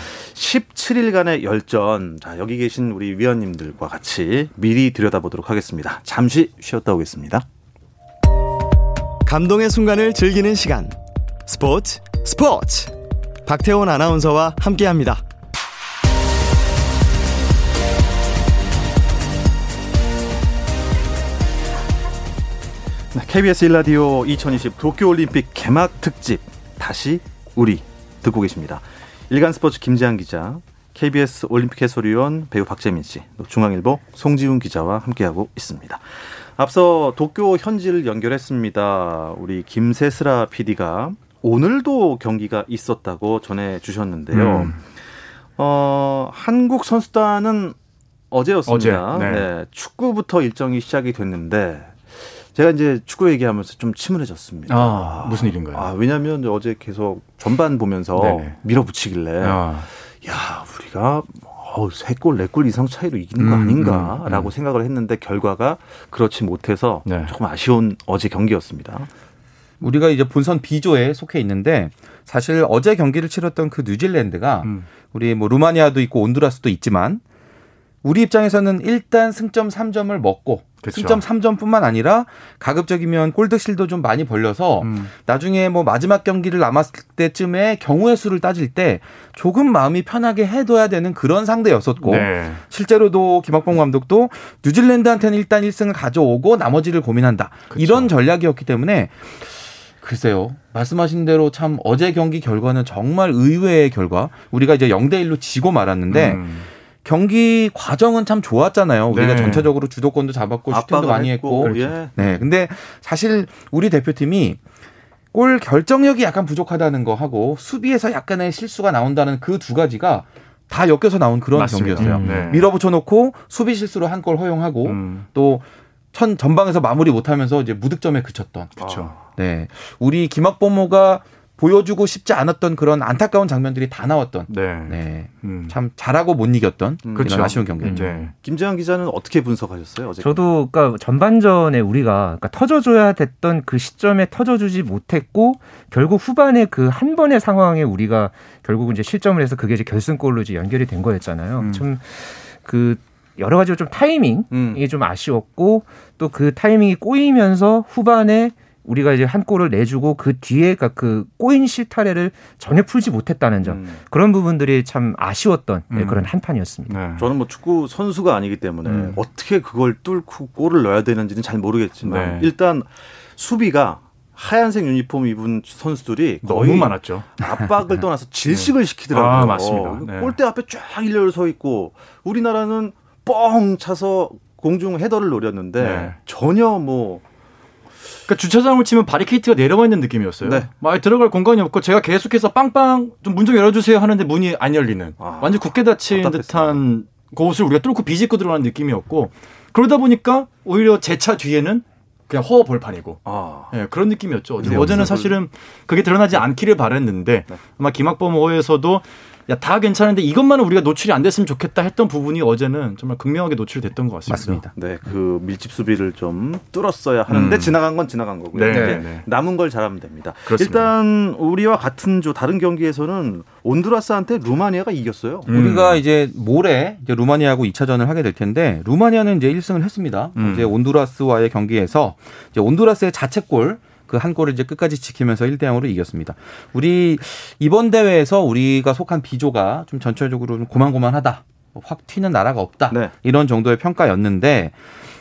17일간의 열전. 자, 여기 계신 우리 위원님들과 같이 미리 들여다보도록 하겠습니다. 잠시 쉬었다 오겠습니다.
감동의 순간을 즐기는 시간. 스포츠 스포츠. 박태원 아나운서와 함께 합니다.
KBS 네, 1라디오 2020 도쿄올림픽 개막 특집 다시 우리 듣고 계십니다. 일간 스포츠 김재한 기자, KBS 올림픽 해설위원 배우 박재민 씨, 또 중앙일보 송지훈 기자와 함께하고 있습니다. 앞서 도쿄 현지를 연결했습니다. 우리 김세슬아 PD가 오늘도 경기가 있었다고 전해 주셨는데요.
음.
어, 한국 선수단은 어제였습니다.
어제, 네.
네, 축구부터 일정이 시작이 됐는데 제가 이제 축구 얘기하면서 좀 침울해졌습니다.
아, 무슨 일인가요?
아, 왜냐하면 어제 계속 전반 보면서
네네.
밀어붙이길래
아,
야 우리가 세골 네 골 이상 차이로 이기는 거
음,
아닌가라고
음, 음.
생각을 했는데 결과가 그렇지 못해서
네.
조금 아쉬운 어제 경기였습니다.
우리가 이제 본선 B조에 속해 있는데 사실 어제 경기를 치렀던 그 뉴질랜드가
음.
우리 뭐 루마니아도 있고 온두라스도 있지만 우리 입장에서는 일단 승점 3점을 먹고
그쵸.
승점 3점뿐만 아니라 가급적이면 골드실도 좀 많이 벌려서
음.
나중에 뭐 마지막 경기를 남았을 때쯤에 경우의 수를 따질 때 조금 마음이 편하게 해둬야 되는 그런 상대였었고
네.
실제로도 김학봉 감독도 뉴질랜드한테는 일단 1승을 가져오고 나머지를 고민한다.
그쵸.
이런 전략이었기 때문에 글쎄요. 말씀하신 대로 참 어제 경기 결과는 정말 의외의 결과. 우리가 이제 0대 1로 지고 말았는데
음.
경기 과정은 참 좋았잖아요. 우리가
네.
전체적으로 주도권도 잡았고 슈팅도 많이 했고.
했고, 예.
네. 근데 사실 우리 대표팀이 골 결정력이 약간 부족하다는 거 하고 수비에서 약간의 실수가 나온다는 그 두 가지가 다 엮여서 나온 그런
맞습니다.
경기였어요.
음, 네.
밀어붙여 놓고 수비 실수로 한 골 허용하고
음.
또천 전방에서 마무리 못하면서 이제 무득점에 그쳤던.
그렇죠.
네, 우리 김학범모가 보여주고 싶지 않았던 그런 안타까운 장면들이 다 나왔던
네.
네.
음.
참 잘하고 못 이겼던
음.
그런
그렇죠.
아쉬운 경기였죠.
네.
김재환 기자는 어떻게 분석하셨어요? 어제
저도 그러니까 전반전에 우리가 그러니까 터져줘야 됐던 그 시점에 터져주지 못했고 결국 후반에 그 한 번의 상황에 우리가 결국 이제 실점을 해서 그게 이제 결승골로 이제 연결이 된 거였잖아요.
음.
좀그 여러 가지로 좀 타이밍이
음.
좀 아쉬웠고 또 그 타이밍이 꼬이면서 후반에 우리가 이제 한 골을 내주고 그 뒤에 그러니까 그 꼬인 실타래를 전혀 풀지 못했다는 점
음.
그런 부분들이 참 아쉬웠던 네,
음.
그런 한 판이었습니다.
네.
저는 뭐 축구 선수가 아니기 때문에
음.
어떻게 그걸 뚫고 골을 넣어야 되는지는 잘 모르겠지만
네.
일단 수비가 하얀색 유니폼 입은 선수들이 거의
너무 많았죠.
압박을 떠나서 질식을 시키더라고요.
아, 맞습니다. 네.
골대 앞에 쫙 일렬로 서 있고 우리나라는 뻥 차서 공중 헤더를 노렸는데
네.
전혀 뭐
그러니까 주차장을 치면 바리케이트가 내려와 있는 느낌이었어요.
네.
막 들어갈 공간이 없고 제가 계속해서 빵빵 좀 문 좀 열어주세요 하는데 문이 안 열리는
아,
완전 굳게 닫힌
답답했어요.
듯한 곳을 우리가 뚫고 비집고 들어가는 느낌이었고 그러다 보니까 오히려 제 차 뒤에는 그냥 허허 벌판이고
아,
예, 그런 느낌이었죠. 어제는 사실은 그게 드러나지 않기를 바랬는데
네.
아마 김학범 호에서도 야, 다 괜찮은데 이것만은 우리가 노출이 안 됐으면 좋겠다 했던 부분이 어제는 정말 극명하게 노출됐던 것 같습니다.
맞습니다.
네, 그 밀집 수비를 좀 뚫었어야 하는데
음.
지나간 건 지나간 거고요.
네,
이제
네.
남은 걸 잘하면 됩니다.
그렇습니다.
일단 우리와 같은 조 다른 경기에서는 온두라스한테 루마니아가 이겼어요.
음.
우리가 이제 모레 이제 루마니아하고 2차전을 하게 될 텐데 루마니아는 이제 1승을 했습니다.
음.
이제 온두라스와의 경기에서 이제 온두라스의 자책골 그 한 골을 이제 끝까지 지키면서 1대 0으로 이겼습니다. 우리 이번 대회에서 우리가 속한 비조가 좀 전체적으로 좀 고만고만하다. 뭐확 튀는 나라가 없다.
네.
이런 정도의 평가였는데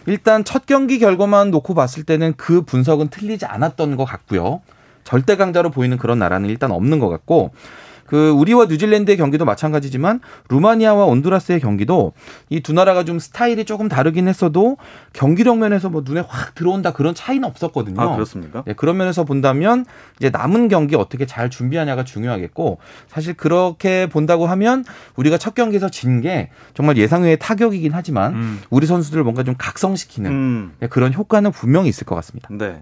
일단 첫 경기 결과만 놓고 봤을 때는 그 분석은 틀리지 않았던 것 같고요. 절대 강자로 보이는 그런 나라는 일단 없는 것 같고 그 우리와 뉴질랜드의 경기도 마찬가지지만 루마니아와 온두라스의 경기도 이 두 나라가 좀 스타일이 조금 다르긴 했어도 경기력 면에서 뭐 눈에 확 들어온다 그런 차이는 없었거든요.
아, 그렇습니까?
네, 그런 면에서 본다면 이제 남은 경기 어떻게 잘 준비하냐가 중요하겠고 사실 그렇게 본다고 하면 우리가 첫 경기에서 진 게 정말 예상 외의 타격이긴 하지만
음.
우리 선수들을 뭔가 좀 각성시키는
음.
네, 그런 효과는 분명히 있을 것 같습니다.
네.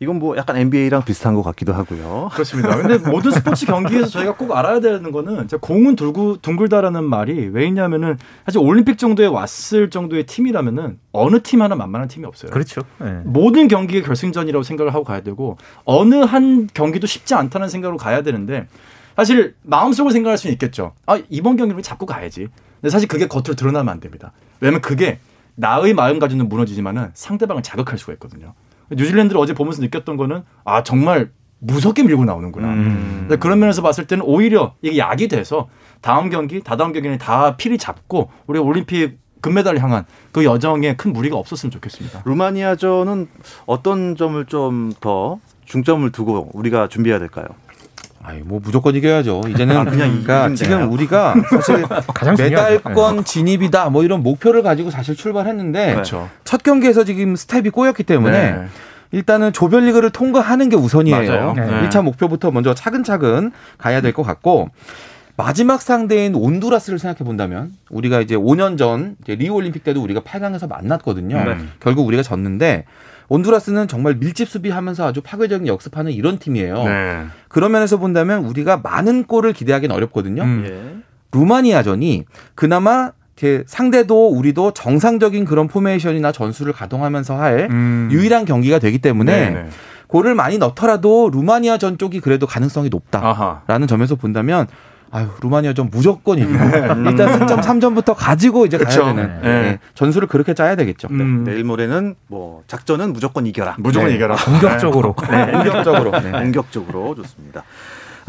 이건 뭐 약간 NBA랑 비슷한 것 같기도 하고요.
그렇습니다. 근데 모든 스포츠 경기에서 저희가 꼭 알아야 되는 거는 공은 dur고 둥글다라는 말이 왜 있냐면은 사실 올림픽 정도에 왔을 정도의 팀이라면은 어느 팀 하나 만만한 팀이 없어요.
그렇죠. 네.
모든 경기가 결승전이라고 생각을 하고 가야 되고 어느 한 경기도 쉽지 않다는 생각으로 가야 되는데 사실 마음속으로 생각할 수는 있겠죠. 아 이번 경기를 잡고 가야지. 근데 사실 그게 겉으로 드러나면 안 됩니다. 왜냐면 그게 나의 마음가짐은 무너지지만은 상대방을 자극할 수가 있거든요. 뉴질랜드를 어제 보면서 느꼈던 거는 아 정말 무섭게 밀고 나오는구나.
음.
그런 면에서 봤을 때는 오히려 이게 약이 돼서 다음 경기, 다다음 경기는 다 필이 잡고 우리 올림픽 금메달을 향한 그 여정에 큰 무리가 없었으면 좋겠습니다.
루마니아전은 어떤 점을 좀 더 중점을 두고 우리가 준비해야 될까요?
아이 뭐 무조건 이겨야죠. 이제는
아, 그냥
그러니까 지금? 우리가 사실
가장 중요하죠.
메달권 진입이다 뭐 이런 목표를 가지고 사실 출발했는데
그렇죠.
첫 경기에서 지금 스텝이 꼬였기 때문에
네.
일단은 조별리그를 통과하는 게 우선이에요.
네.
1차 목표부터 먼저 차근차근 가야 될 것 같고 마지막 상대인 온두라스를 생각해 본다면 우리가 이제 5년 전 리우 올림픽 때도 우리가 8강에서 만났거든요.
네.
결국 우리가 졌는데 온두라스는 정말 밀집 수비하면서 아주 파괴적인 역습하는 이런 팀이에요.
네.
그런 면에서 본다면 우리가 많은 골을 기대하기는 어렵거든요.
음.
예.
루마니아전이 그나마 이렇게 상대도 우리도 정상적인 그런 포메이션이나 전술을 가동하면서 할
음.
유일한 경기가 되기 때문에
네, 네.
골을 많이 넣더라도 루마니아전 쪽이 그래도 가능성이 높다라는
아하.
점에서 본다면 아유 루마니아전 무조건 이기고 일단 승점 3점부터 가지고 이제
그쵸.
가야 되는
네.
네, 전술을 그렇게 짜야 되겠죠.
음.
내일 모레는 뭐 작전은 무조건 이겨라.
무조건
네.
이겨라.
공격적으로.
네, 공격적으로. 네.
공격적으로 좋습니다.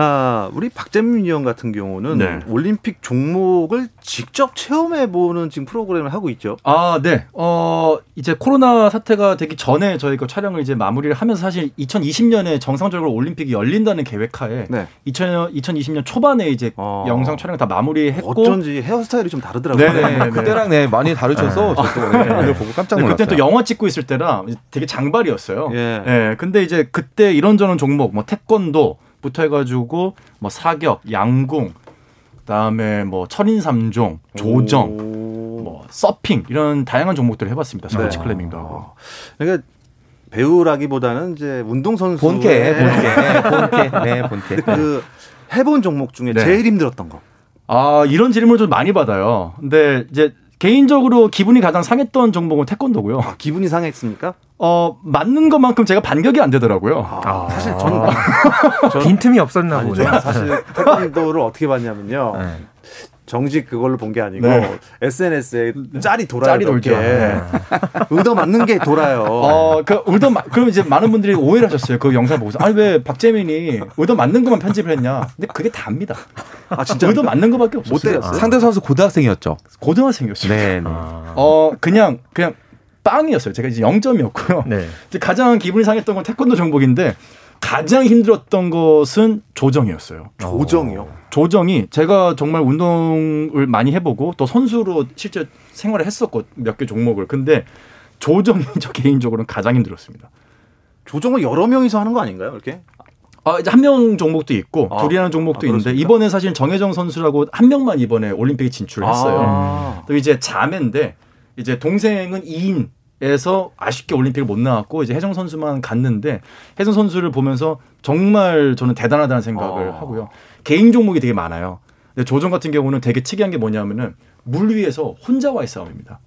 아, 우리 박재민 위원 같은 경우는
네.
올림픽 종목을 직접 체험해 보는 지금 프로그램을 하고 있죠.
아, 네. 어, 이제 코로나 사태가 되기 전에 저희가 촬영을 이제 마무리를 하면서 사실 2020년에 정상적으로 올림픽이 열린다는 계획하에
네.
2000, 2020년 초반에 이제
어.
영상 촬영 다 마무리했고
어쩐지 헤어스타일이 좀 다르더라고요.
네, 네, 네.
그때랑 네 많이 다르셔서 저도 오늘 보고 깜짝
네,
놀랐어요.
그때 또 영화 찍고 있을 때라 되게 장발이었어요.
예.
예. 근데 이제 그때 이런저런 종목 뭐 태권도 부터 해가지고 뭐 사격, 양궁, 그다음에 뭐 철인 삼종 조정,
오.
뭐 서핑 이런 다양한 종목들을 해봤습니다. 스포츠
네.
클래밍도 하고.
그러니까 배우라기보다는 이제 운동 선수.
본캐, 본캐, 본캐, 네, 본캐.
그 해본 종목 중에 네. 제일 힘들었던 거.
아, 이런 질문을 좀 많이 받아요. 근데 이제 개인적으로 기분이 가장 상했던 종목은 태권도고요.
아, 기분이 상했습니까?
어, 맞는 것만큼 제가 반격이 안 되더라고요.
아, 사실 저는 빈틈이 없었나 보네.
사실 태권도를 어떻게 봤냐면요. 네. 정식 그걸로 본 게 아니고 네. SNS에 짤이 돌아요. 짤이 돌죠. 네. 의도 맞는 게 돌아요.
어, 그 의도 마, 그럼 이제 많은 분들이 오해를 하셨어요. 그 영상 보고서. 아니 왜 박재민이 의도 맞는 것만 편집을 했냐? 근데 그게 다입니다. 아 진짜 의도 맞는 것밖에 없었어요. 못 때렸어요.
상대 선수 고등학생이었죠.
고등학생이었어요. 네. 네. 어, 그냥 그냥 빵이었어요. 제가 이제 0점이었고요. 네. 이제 가장 기분이 상했던 건 태권도 종목인데 가장 힘들었던 것은 조정이었어요.
조정이요?
조정이 제가 정말 운동을 많이 해보고 또 선수로 실제 생활을 했었고 몇 개 종목을 근데 조정이 저 개인적으로는 가장 힘들었습니다.
조정을 여러 명이서 하는 거 아닌가요? 이렇게?
아, 이제 한 명 종목도 있고 아, 둘이 하는 종목도 아, 있는데 이번에 사실 정혜정 선수라고 한 명만 이번에 올림픽에 진출했어요. 아. 또 이제 자매인데 이제 동생은 2인 에서 아쉽게 올림픽을 못 나왔고 이제 혜정 선수만 갔는데 혜정 선수를 보면서 정말 저는 대단하다는 생각을 아. 하고요. 개인 종목이 되게 많아요. 근데 조정 같은 경우는 되게 특이한 게 뭐냐면은 물 위에서 혼자와의 싸움입니다.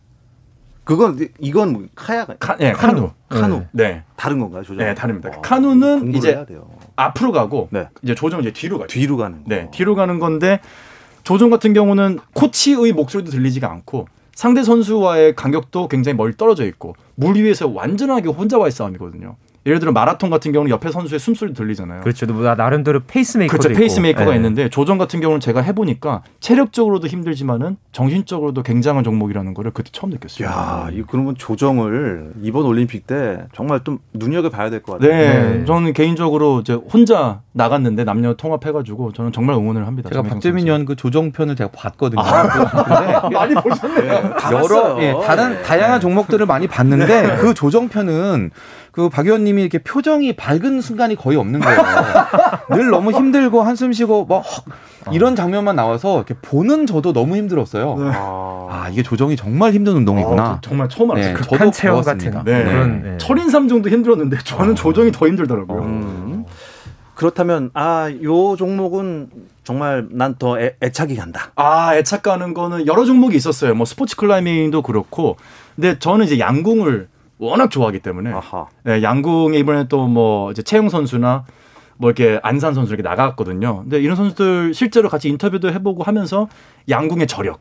그건 이건 카야
카, 네, 카누.
카누.
네.
다른 건가요, 조정?
네, 다릅니다. 아, 카누는 이제 앞으로 가고 네. 이제 조정은 이제 뒤로 가요.
뒤로 가는 거.
네, 뒤로 가는 건데 조정 같은 경우는 코치의 목소리도 들리지가 않고 상대 선수와의 간격도 굉장히 멀리 떨어져 있고 물 위에서 완전하게 혼자와의 싸움이거든요. 예를 들어 마라톤 같은 경우는 옆에 선수의 숨소리 들리잖아요.
그렇죠. 뭐 나름대로 페이스메이커가
그렇죠. 페이스메이커가 네. 있는데 조정 같은 경우는 제가 해보니까 체력적으로도 힘들지만은 정신적으로도 굉장한 종목이라는 거를 그때 처음 느꼈어요.
야, 이 그러면 조정을 이번 올림픽 때 정말 좀 눈여겨 봐야 될 것 같아요.
네, 네, 저는 개인적으로 이제 혼자 나갔는데 남녀 통합해가지고 저는 정말 응원을 합니다.
제가 박재민 의원 그 조정편을 제가 봤거든요.
아, 많이 보셨네요. 네,
여러 예, 다른 다양한 종목들을 많이 봤는데 네. 그 조정편은 그 박 의원님이 이렇게 표정이 밝은 순간이 거의 없는 거예요. 늘 너무 힘들고 한숨 쉬고 뭐 이런 장면만 나와서 이렇게 보는 저도 너무 힘들었어요. 네. 아 이게 조정이 정말 힘든 운동이구나. 아,
정말 처음 알았어요. 네,
그 저도 체험 같은
네. 그런 네. 철인삼 정도 힘들었는데 저는 아. 조정이 더 힘들더라고요. 음.
그렇다면 아 요 종목은 정말 난 더 애착이 간다.
아 애착 가는 거는 여러 종목이 있었어요. 뭐 스포츠 클라이밍도 그렇고, 근데 저는 이제 양궁을 워낙 좋아하기 때문에. 네, 양궁에 이번에 또 뭐 이제 채용 선수나 뭐 이렇게 안산 선수 이렇게 나갔거든요. 근데 이런 선수들 실제로 같이 인터뷰도 해보고 하면서 양궁의 저력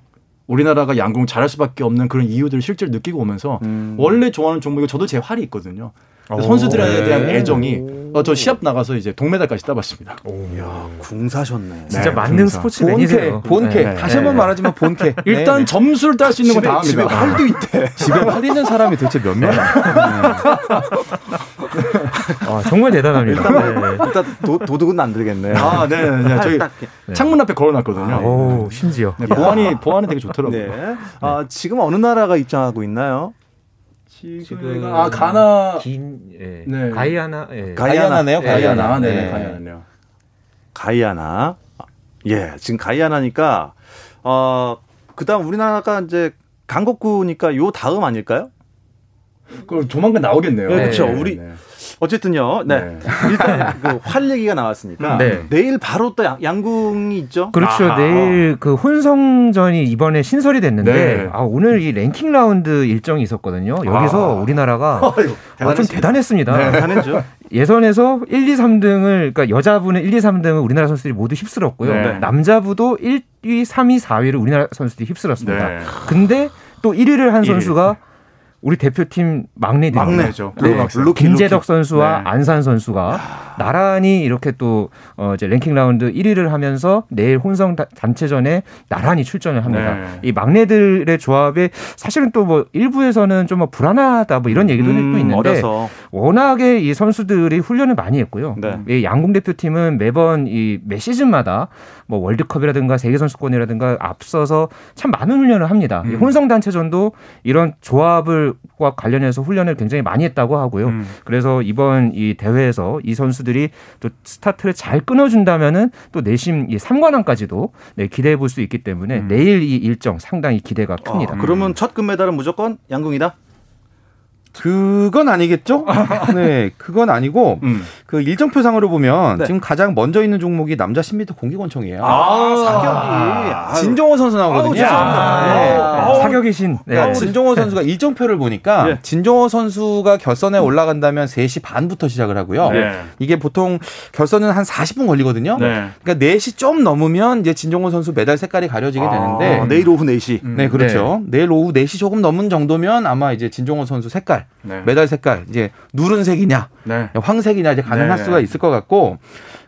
우리나라가 양궁 잘할 수밖에 없는 그런 이유들을 실제로 느끼고 오면서 음. 원래 좋아하는 종목이 저도 제 활이 있거든요. 선수들에 대한 애정이 어, 저 시합 나가서 이제 동메달까지 따봤습니다.
야, 궁사셨네.
진짜 네, 맞는 스포츠맨이세요.
본캐, 본캐. 네. 다시 한번 말하지만 본캐.
일단 네. 점수를 딸 수 있는 건 다합니다.
집에 활도 있대.
집에 활 있는 사람이 도대체 몇 명? 네.
아, 정말 대단합니다.
일단, 일단 도, 도둑은 안 들겠네요.
아, 네, 네. 저희 창문 앞에 걸어놨거든요. 아,
오, 심지어.
보안이 보안이 되게 좋더라고요.
네. 아, 지금 어느 나라가 입장하고 있나요?
지금 아 가나
긴 예. 네. 가이아나
예. 가이아나네요. 가이아나.
네, 네, 가이아나네요.
가이아나. 예, 지금 가이아나니까 어 그다음 우리나라가 이제 강국구니까 요 다음 아닐까요?
그럼 조만간 나오겠네요.
네, 그렇죠. 우리 네. 어쨌든요. 네. 네. 일단 그활 얘기가 나왔으니까 네. 내일 바로 또 양, 궁이 있죠.
그렇죠. 아하. 내일 그 혼성전이 이번에 신설이 됐는데 네. 아, 오늘 이 랭킹 라운드 일정이 있었거든요. 여기서 아. 우리나라가 아, 좀 대단했습니다.
네, 대단했죠.
예선에서 1, 2, 3등을 그러니까 여자부는 1, 2, 3등을 우리나라 선수들이 모두 휩쓸었고요. 네. 남자부도 1, 2, 3, 2, 4위를 우리나라 선수들이 휩쓸었습니다. 네. 근데 또 1위를 한 선수가 1위. 우리 대표팀 막내들
막내죠.
네. 루 김재덕 선수와 네. 안산 선수가 야. 나란히 이렇게 또 어, 이제 랭킹 라운드 1위를 하면서 내일 혼성 단체전에 나란히 출전을 합니다. 네. 이 막내들의 조합에 사실은 또 뭐 일부에서는 좀 뭐 불안하다 뭐 이런 얘기도 음, 있는데 어려서. 워낙에 이 선수들이 훈련을 많이 했고요. 네. 이 양궁 대표팀은 매번 이 매 시즌마다 뭐 월드컵이라든가 세계 선수권이라든가 앞서서 참 많은 훈련을 합니다. 음. 혼성 단체전도 이런 조합을 과 관련해서 훈련을 굉장히 많이 했다고 하고요. 음. 그래서 이번 이 대회에서 이 선수들이 또 스타트를 잘 끊어준다면은 또 내심 이 3관왕까지도 네, 기대해 볼 수 있기 때문에 음. 내일 이 일정 상당히 기대가 큽니다.
아, 그러면 첫 금메달은 무조건 양궁이다?
그건 아니겠죠? 네, 그건 아니고
음.
그 일정표상으로 보면
네.
지금 가장 먼저 있는 종목이 남자 10m 공기권총이에요.
아, 사격이. 아유.
진종호 선수 나오거든요.
죄송합니다.
네.
아우.
사격의 신. 네.
그러니까 진종호 선수가 일정표를 보니까
네.
진종호 선수가 결선에 올라간다면 3시 반부터 시작을 하고요.
네.
이게 보통 결선은 한 40분 걸리거든요.
네.
그러니까 4시 좀 넘으면 이제 진종호 선수 메달 색깔이 가려지게 되는데
아, 내일 오후 4시.
네, 그렇죠. 내일 오후 4시 조금 넘은 정도면 아마 이제 진종호 선수 색깔,
네.
메달 색깔, 이제 누른색이냐,
네.
황색이냐 이제 가능할
네.
수가 있을 것 같고,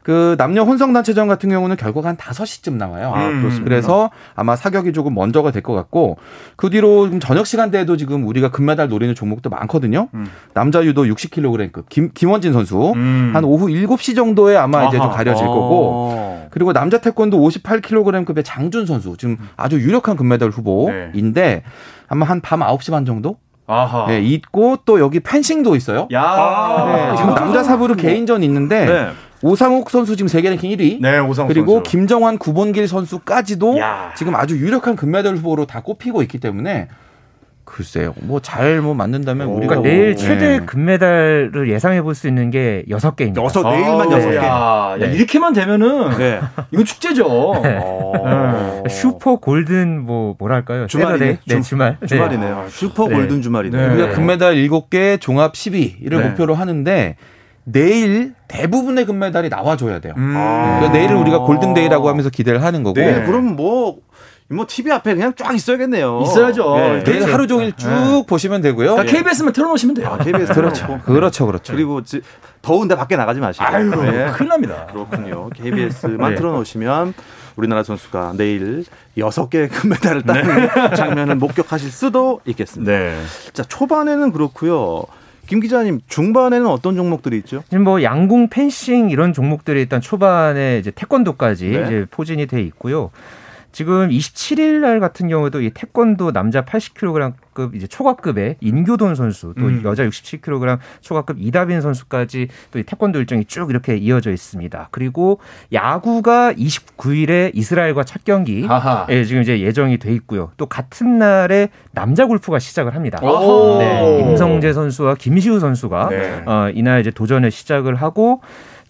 그 남녀 혼성 단체전 같은 경우는 결과가 한 5시쯤 나와요.
아, 그렇습니까?
그래서 아마 사격이 조금 먼저가 될 것 같고, 그 뒤로 지금 저녁 시간대에도 지금 우리가 금메달 노리는 종목도 많거든요.
음.
남자 유도 60kg급 김, 김원진 선수,
음.
한 오후 7시 정도에 아마 이제 좀
아하.
가려질 거고,
어.
그리고 남자 태권도 58kg급의 장준 선수 지금 아주 유력한 금메달 후보인데 아마 한 밤 9시 반 정도
아하.
네, 있고 또 여기 펜싱도 있어요.
야.
네, 지금 남자 사부로 개인전 있는데
네.
오상욱 선수 지금 세계 랭킹 1위.
네, 오상욱
그리고
선수.
김정환, 구본길 선수까지도
야.
지금 아주 유력한 금메달 후보로 다 꼽히고 있기 때문에 글쎄요. 뭐 잘뭐 만든다면 우리가
그러니까 내일
뭐,
최대
네.
금메달을 예상해 볼 수 있는 게 여섯 개입니다.
여섯, 내일만 여섯 개.
야,
네.
이렇게만 되면은
네.
이건 축제죠.
어.
슈퍼 golden 뭐 뭐랄까요?
주말이네.
네,
주-
주말. 네.
주말이네요. 슈퍼
네.
golden 주말이네요.
네.
우리가 금메달 7개, 종합 12를
네.
목표로 하는데 내일 대부분의 금메달이 나와줘야 돼요.
음.
그러니까 내일을 우리가 골든데이라고 하면서 기대를 하는 거고
네, 그럼 뭐, 뭐 TV 앞에 그냥 쫙 있어야겠네요.
있어야죠.
네.
내일 하루 종일 쭉 보시면 되고요.
그러니까 KBS만 틀어놓으시면 돼요.
아, KBS
그렇죠. 그렇죠, 그렇죠.
그리고 지- 더운데 밖에 나가지 마시고.
아유,
네.
큰일 납니다.
그렇군요. KBS만
네.
틀어놓으시면 우리나라 선수가 내일 여섯 개의 금메달을 따는 장면을 목격하실 수도 있겠습니다.
네.
자, 초반에는 그렇고요. 김 기자님, 중반에는 어떤 종목들이 있죠?
지금 뭐 양궁, 펜싱 이런 종목들이 일단 초반에 이제 태권도까지
네.
이제 포진이 돼 있고요. 지금 27일 날 같은 경우도 이 태권도 남자 80kg급 이제 초과급의 인교돈 선수 또
음.
여자 67kg 초과급 이다빈 선수까지 또 이 태권도 일정이 쭉 이렇게 이어져 있습니다. 그리고 야구가 29일에 이스라엘과 첫 경기. 예, 지금 이제 예정이 돼 있고요. 또 같은 날에 남자 골프가 시작을 합니다.
오.
네, 임성재 선수와 김시우 선수가
네.
어, 이날 이제 도전을 시작을 하고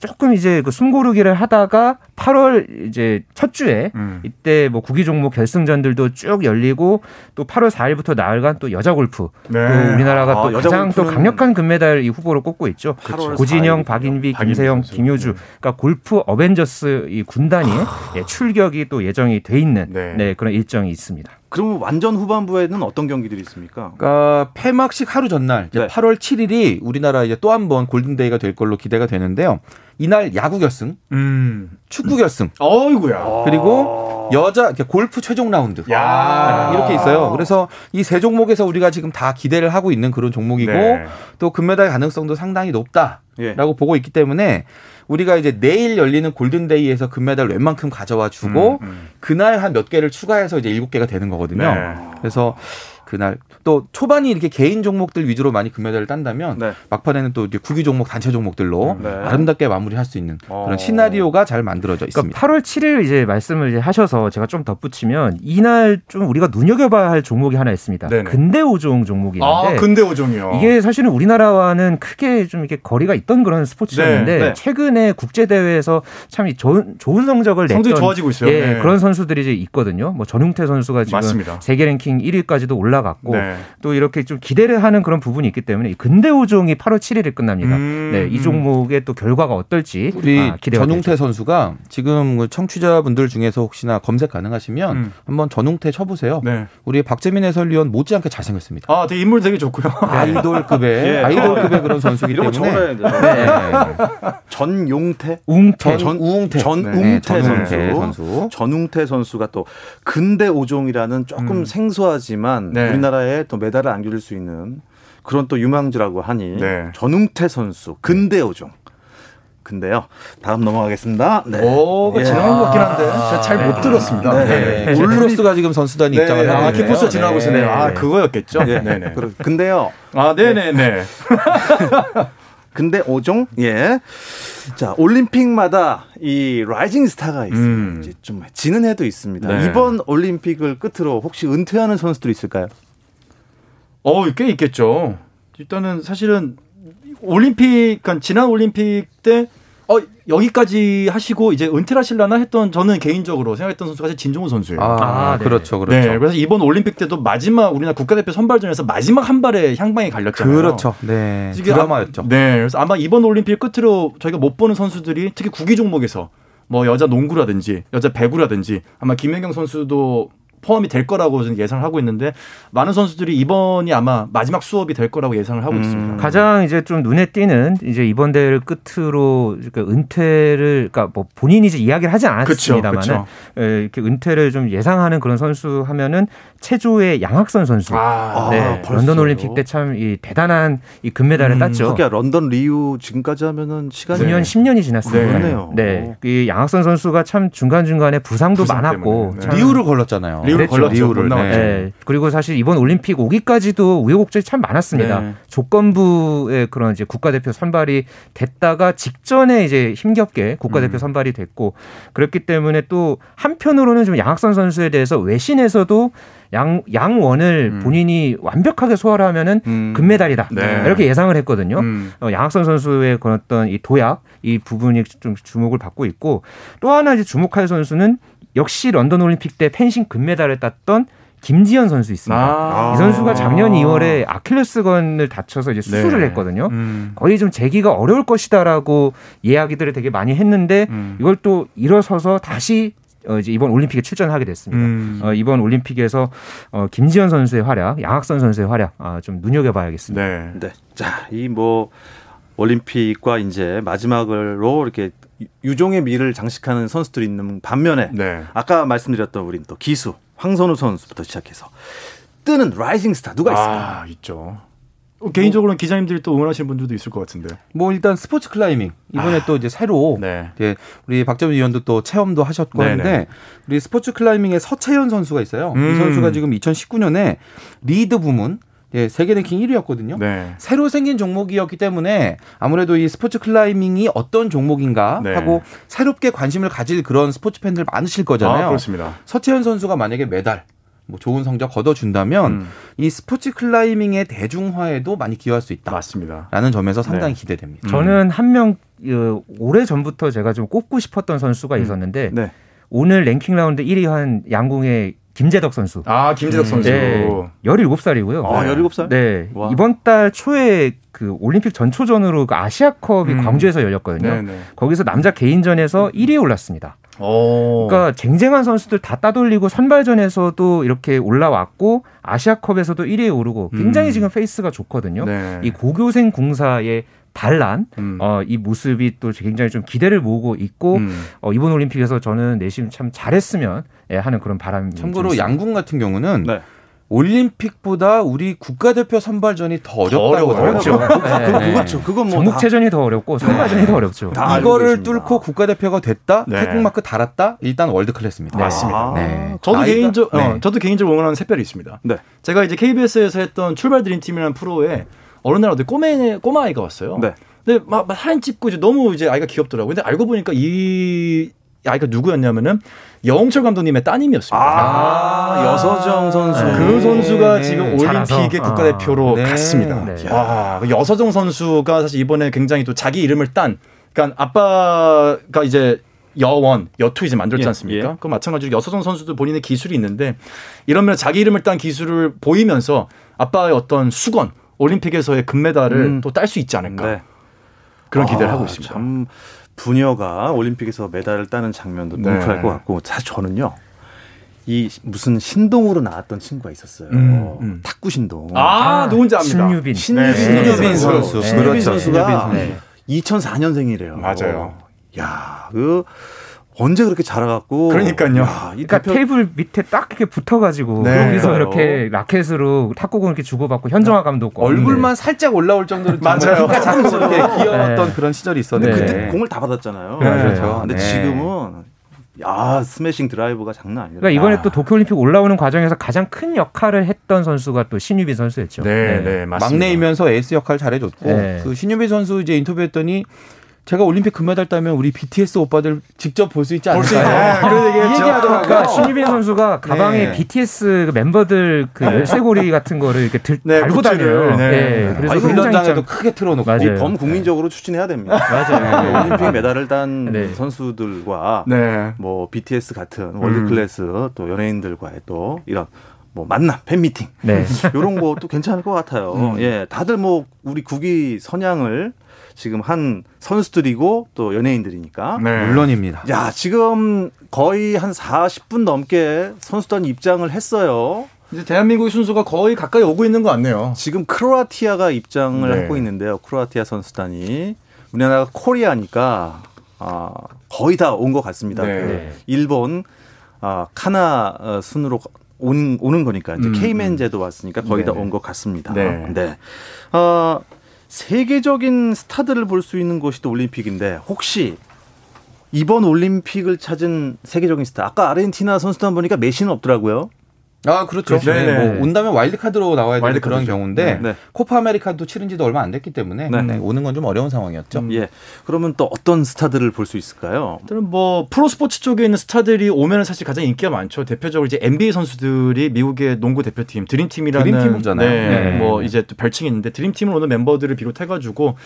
조금 이제 그 숨고르기를 하다가 8월 이제 첫 주에
음.
이때 뭐 구기 종목 결승전들도 쭉 열리고 또 8월 4일부터 나흘간 또 여자 골프
네.
또 우리나라가
아,
또 가장 또 강력한 금메달 이 후보로 꼽고 있죠.
8월
고진영,
4일.
박인비, 김세영. 김효주.
네.
그러니까 골프 어벤져스 이 군단이 예, 출격이 또 예정이 돼 있는
네.
네, 그런 일정이 있습니다.
그럼 완전 후반부에는 어떤 경기들이 있습니까?
그러니까 폐막식 하루 전날 이제
네.
8월 7일이 우리나라 이제 또 한 번 골든데이가 될 걸로 기대가 되는데요. 이날 야구 결승,
음.
축구 결승,
어이구야.
그리고 여자 골프 최종 라운드.
야.
이렇게 있어요. 그래서 이 세 종목에서 우리가 지금 다 기대를 하고 있는 그런 종목이고
네.
또 금메달 가능성도 상당히 높다라고
예.
보고 있기 때문에 우리가 이제 내일 열리는 골든데이에서 금메달 웬만큼 가져와 주고
음, 음.
그날 한 몇 개를 추가해서 이제 일곱 개가 되는 거거든요.
네.
그래서 그날 또 초반이 이렇게 개인 종목들 위주로 많이 금메달을 딴다면
네.
막판에는 또 이제 구기 종목 단체 종목들로
네.
아름답게 마무리할 수 있는
어.
그런 시나리오가 잘 만들어져 있습니다.
그러니까 8월 7일 이제 말씀을 이제 하셔서 제가 좀 덧붙이면 이날 좀 우리가 눈여겨봐야 할 종목이 하나 있습니다.
네네.
근대 오종 종목이 있는데
아, 근대 오종이요.
이게 사실은 우리나라와는 크게 좀 이렇게 거리가 있던 그런 스포츠였는데
네, 네.
최근에 국제 대회에서 참이 좋은 좋은 성적을 냈던
성적이 좋아지고 있어요.
예,
네.
그런 선수들이 이제 있거든요. 뭐 전웅태 선수가 지금
맞습니다.
세계 랭킹 1위까지도 올라 갔고
네.
또 이렇게 좀 기대를 하는 그런 부분이 있기 때문에 이 근대 오종이 8월 7일에 끝납니다.
음,
네, 이
음.
종목의 또 결과가 어떨지
우리
아, 기대가
전웅태
되죠.
선수가 지금 그 청취자분들 중에서 혹시나 검색 가능하시면
음.
한번 전웅태 쳐보세요.
네.
우리 박재민 해설위원 못지않게 잘생겼습니다.
아, 되게 인물 되게 좋고요.
아이돌급의
예.
아이돌급의 그런 선수이기
이런 거
때문에
적어야
네.
전용태?
웅태
전웅태
전웅태
네,
선수.
전웅태 선수.
전웅태 선수가 또 근대 오종이라는 조금
음.
생소하지만
네.
우리나라에 또 메달을 안겨줄 수 있는 그런 또 유망주라고 하니
네.
전웅태 선수 근대 오종. 근데요. 다음 넘어가겠습니다. 네.
오, 그
예.
지나간 것 같긴 한데 제가 잘못 들었습니다.
네.
네. 키프로스가 지금 선수단이
네.
입장을 하고
아. 키포스 지나고
네.
있네요. 아, 그거였겠죠?
예.
네네.
그렇- 근데요.
아, 네네네.
근데 오종 예. 자 올림픽마다 이 라이징 스타가 있어요.
음.
이제 좀 지는 해도 있습니다.
네.
이번 올림픽을 끝으로 혹시 은퇴하는 선수들 있을까요?
어, 꽤 있겠죠. 일단은 사실은 올림픽, 그러니까 지난 올림픽 때 어, 여기까지 하시고 이제 은퇴를 하실라나 했던 저는 개인적으로 생각했던 선수가 사실 진종우 선수예요.
아, 아 네. 그렇죠, 그렇죠.
네, 그래서 이번 올림픽 때도 마지막 우리나라 국가대표 선발전에서 마지막 한 발에 향방이 갈렸잖아요.
그렇죠. 네. 드라마였죠.
네, 그래서 아마 이번 올림픽 끝으로 저희가 못 보는 선수들이 특히 구기 종목에서 뭐 여자 농구라든지 여자 배구라든지 아마 김연경 선수도 포함이 될 거라고 저는 예상을 하고 있는데 많은 선수들이 이번이 아마 마지막 수업이 될 거라고 예상을 하고 음. 있습니다.
가장 이제 좀 눈에 띄는 이제 이번 대회를 끝으로 그러니까 은퇴를 그러니까 뭐 본인이 이제 이야기를 하지 않았습니다만 예, 이렇게 은퇴를 좀 예상하는 그런 선수 하면은 체조의 양학선 선수. 아, 네. 아, 런던 올림픽 때 참 이 대단한 이 금메달을 음, 땄죠.
하기야 런던 리우 지금까지 하면은 시간이
9년 10년이 지났습니다. 네. 네. 이 양학선 선수가 참 중간중간에 부상도 많았고
네. 리우를 걸렀잖아요.
리우를 걸렀죠. 리우를. 네. 네.
그리고 사실 이번 올림픽 오기까지도 우여곡절이 참 많았습니다. 네. 조건부의 그런 이제 국가대표 선발이 됐다가 직전에 이제 힘겹게 국가대표 음. 선발이 됐고 그렇기 때문에 또 한편으로는 좀 양학선 선수에 대해서 외신에서도 양 양원을 음. 본인이 완벽하게 소화를 하면은 음. 금메달이다 네. 이렇게 예상을 했거든요. 음. 어, 양학선 선수의 그런 어떤 이 도약 이 부분이 좀 주목을 받고 있고 또 하나 이제 주목할 선수는 역시 런던 올림픽 때 펜싱 금메달을 땄던 김지현 선수 있습니다. 아~ 이 선수가 작년 2월에 아킬레스건을 다쳐서 이제 수술을 네. 했거든요. 음. 거의 좀 재기가 어려울 것이다라고 이야기들을 되게 많이 했는데 음. 이걸 또 일어서서 다시 어, 이제 이번 올림픽에 출전하게 됐습니다. 음. 어, 이번 올림픽에서 어, 김지연 선수의 활약, 양학선 선수의 활약 아, 좀 눈여겨봐야겠습니다.
네. 네. 자, 이 뭐 올림픽과 이제 마지막으로 이렇게 유종의 미를 장식하는 선수들이 있는 반면에 네. 아까 말씀드렸던 우린 또 기수 황선우 선수부터 시작해서 뜨는 rising star 누가 있을까?
아, 있죠. 어, 개인적으로는 기자님들이 또 응원하시는 분들도 있을 것 같은데.
뭐 일단 스포츠 클라이밍 이번에 아, 또 이제 새로 네. 이제 우리 박정희 위원도 또 체험도 하셨고 네네. 하는데 우리 스포츠 클라이밍의 서채현 선수가 있어요. 음. 이 선수가 지금 2019년에 lead 부문 예, 세계 랭킹 1위였거든요. 네. 새로 생긴 종목이었기 때문에 아무래도 이 스포츠 클라이밍이 어떤 종목인가 네. 하고 새롭게 관심을 가질 그런 스포츠 팬들 많으실 거잖아요.
아, 그렇습니다.
서채현 선수가 만약에 메달 뭐 좋은 성적 거둬준다면 음. 이 스포츠 클라이밍의 대중화에도 많이 기여할 수 있다.
맞습니다.
라는 점에서 상당히 네. 기대됩니다.
저는 한명 어, 오래 전부터 제가 좀 꼽고 싶었던 선수가 음. 있었는데 네. 오늘 랭킹 라운드 1위 한 양궁의 김재덕 선수.
아, 김재덕 선수. 네,
17살이고요.
아, 17살?
네. 와. 이번 달 초에 그 올림픽 전초전으로 그 아시아컵이 음. 광주에서 열렸거든요. 네네. 거기서 남자 개인전에서 1위에 올랐습니다. 오. 그러니까 쟁쟁한 선수들 다 따돌리고 선발전에서도 이렇게 올라왔고 아시아컵에서도 1위에 오르고 굉장히 음. 지금 페이스가 좋거든요. 네. 이 고교생 궁사의 반란 음. 어, 이 모습이 또 굉장히 좀 기대를 모으고 있고 음. 어, 이번 올림픽에서 저는 내심 참 잘했으면 예, 하는 그런 바람이
참고로 양궁 같은 경우는 네. 올림픽보다 우리 국가대표 선발전이 더 어렵다고
어렵죠. 네. 그, 그렇죠. 그건 뭐
전국체전이 더 어렵고 선발전이 네. 더 어렵죠.
이거를 뚫고 국가대표가 됐다, 네. 태극 마크 달았다, 일단 world class입니다.
맞습니다. 아. 네. 저도 개인적, 어, 네. 저도 개인적으로 응원하는 샛별이 있습니다. 네. 제가 이제 KBS에서 했던 출발 드림팀이라는 프로에 어느 날 어디 꼬매 꼬마 아이가 왔어요. 네. 근데 막, 막 사진 찍고 이제 너무 이제 아이가 귀엽더라고요. 근데 알고 보니까 이 아이가 누구였냐면은 여홍철 감독님의 따님이었습니다.
아, 아~ 여서정 선수.
네. 그 선수가 네. 지금 올림픽의 아. 국가대표로 네. 갔습니다. 네. 와, 그 여서정 선수가 사실 이번에 굉장히 또 자기 이름을 딴, 그러니까 아빠가 이제 여원, 여투 이제 만들었지 예, 않습니까? 예. 그 마찬가지로 여서정 선수도 본인의 기술이 있는데 이러면 자기 이름을 딴 기술을 보이면서 아빠의 어떤 수건, 올림픽에서의 금메달을 음. 또딸 수 있지 않을까. 네. 그런 기대를 아, 하고 있습니다.
참 부녀가 올림픽에서 메달을 따는 장면도 네. 뭉클할 것 같고 사실 저는요. 이 무슨 신동으로 나왔던 친구가 있었어요. 음, 음. 탁구 신동.
아, 아 누군지 압니다.
신유빈.
신, 네. 신유빈 선수. 네. 신유빈 선수가 네. 2004년생이래요.
맞아요.
야, 그 언제 그렇게 자라갖고
그러니까요.
야, 그러니까 대표... 테이블 밑에 딱 이렇게 붙어가지고 네. 거기서 이렇게 라켓으로 탁구공 이렇게 주고받고 현정화 감독
얼굴만 살짝 올라올 정도로
맞아요.
이렇게 귀여웠던 네. 그런 시절이 있었는데
네. 그때 공을 다 받았잖아요. 네. 그렇죠. 근데 네. 지금은 야 스매싱 드라이브가 장난 아니에요.
그러니까 이번에 또 도쿄올림픽 올라오는 과정에서 가장 큰 역할을 했던 선수가 또 신유빈 선수였죠.
네, 네, 맞습니다. 막내이면서 에이스 역할 잘해줬고 그 신유빈 선수 이제 인터뷰했더니 제가 올림픽 금메달 따면 우리 BTS 오빠들 직접 볼 수 있지 않을까요?
있- 네, 그런.
이 얘기 하더라고요.
그러니까 신유빈 선수가 가방에
네.
BTS 그 멤버들 그 열쇠고리 같은 거를 이렇게 들,
네,
달고. 다녀요.
네.
네. 그래서
아, 운동장에도
참-
크게 틀어놓고
맞아요.
범 국민적으로 추진해야 됩니다.
맞아요.
네, 올림픽 메달을 딴
네.
선수들과
네.
뭐 BTS 같은 world
음.
클래스 또 연예인들과의 또 이런 뭐 만남, 팬미팅
네.
이런 것도 괜찮을 것 같아요.
음.
예, 다들 뭐 우리 국위 선양을 지금 한 선수들이고 또 연예인들이니까.
네.
물론입니다.
야, 지금 거의 한 40분 넘게 선수단 입장을 했어요.
이제 대한민국 순수가 거의 가까이 오고 있는 것 같네요.
지금 크로아티아가 입장을
네.
하고 있는데요. 크로아티아 선수단이 우리나라가 코리아니까 아, 거의 다 온 것 같습니다.
네.
그 일본 아, 카나 어, 순으로 온, 오는 거니까 이제
음,
케이맨 제도 왔으니까 거의 다
네.
온것 같습니다.
네.
네. 어, 세계적인 스타들을 볼 수 있는 곳이 또 올림픽인데 혹시 이번 올림픽을 찾은 세계적인 스타 아까 아르헨티나 선수단 보니까 메시는 없더라고요.
아 그렇죠.
그렇죠.
네,
네네.
뭐 온다면 와일드카드로 나와야 되는 그런
와일드카드죠.
경우인데
네.
코파 아메리카도 치른 지도 얼마 안 됐기 때문에
네.
네, 오는 건 좀 어려운 상황이었죠.
예. 그러면 또 어떤 스타들을 볼 수 있을까요?
일단은 뭐 프로 스포츠 쪽에 있는 스타들이 오면은 사실 가장 인기가 많죠. 대표적으로 이제 NBA 선수들이 미국의 농구 대표팀 드림팀이라는
드림팀이잖아요.
네,
네.
뭐 이제 또 별칭이 있는데 드림팀을 오는 멤버들을 비롯해 가지고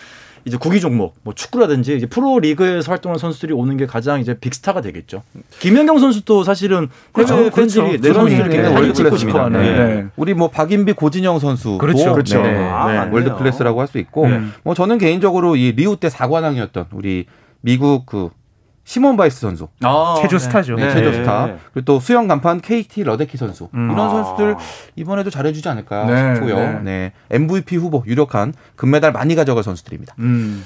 이제 구기 종목, 뭐 축구라든지 이제 프로 리그에서 활동하는 선수들이 오는 게 가장 이제 빅스타가 되겠죠. 김연경 선수도 사실은
그렇죠.
해외
그렇죠.
팬들이 내 선수를
네,
사진 찍고. 싶어하는.
네.
네.
우리 뭐 박인비 고진영 선수
그렇죠.
그렇죠.
네.
아,
네.
맞네요.
world class라고 할 수 있고
네.
뭐 저는 개인적으로 이 리우 때 4관왕이었던 우리 미국 그 시몬 바일스 선수
아,
체조
네.
스타죠.
네,
네.
체조 스타 그리고 또 수영 간판 케이티 러데키 선수
음.
이런
아.
선수들 이번에도 잘해주지 않을까
네,
싶고요.
네.
네. MVP 후보 유력한 금메달 많이 가져갈 선수들입니다.
음.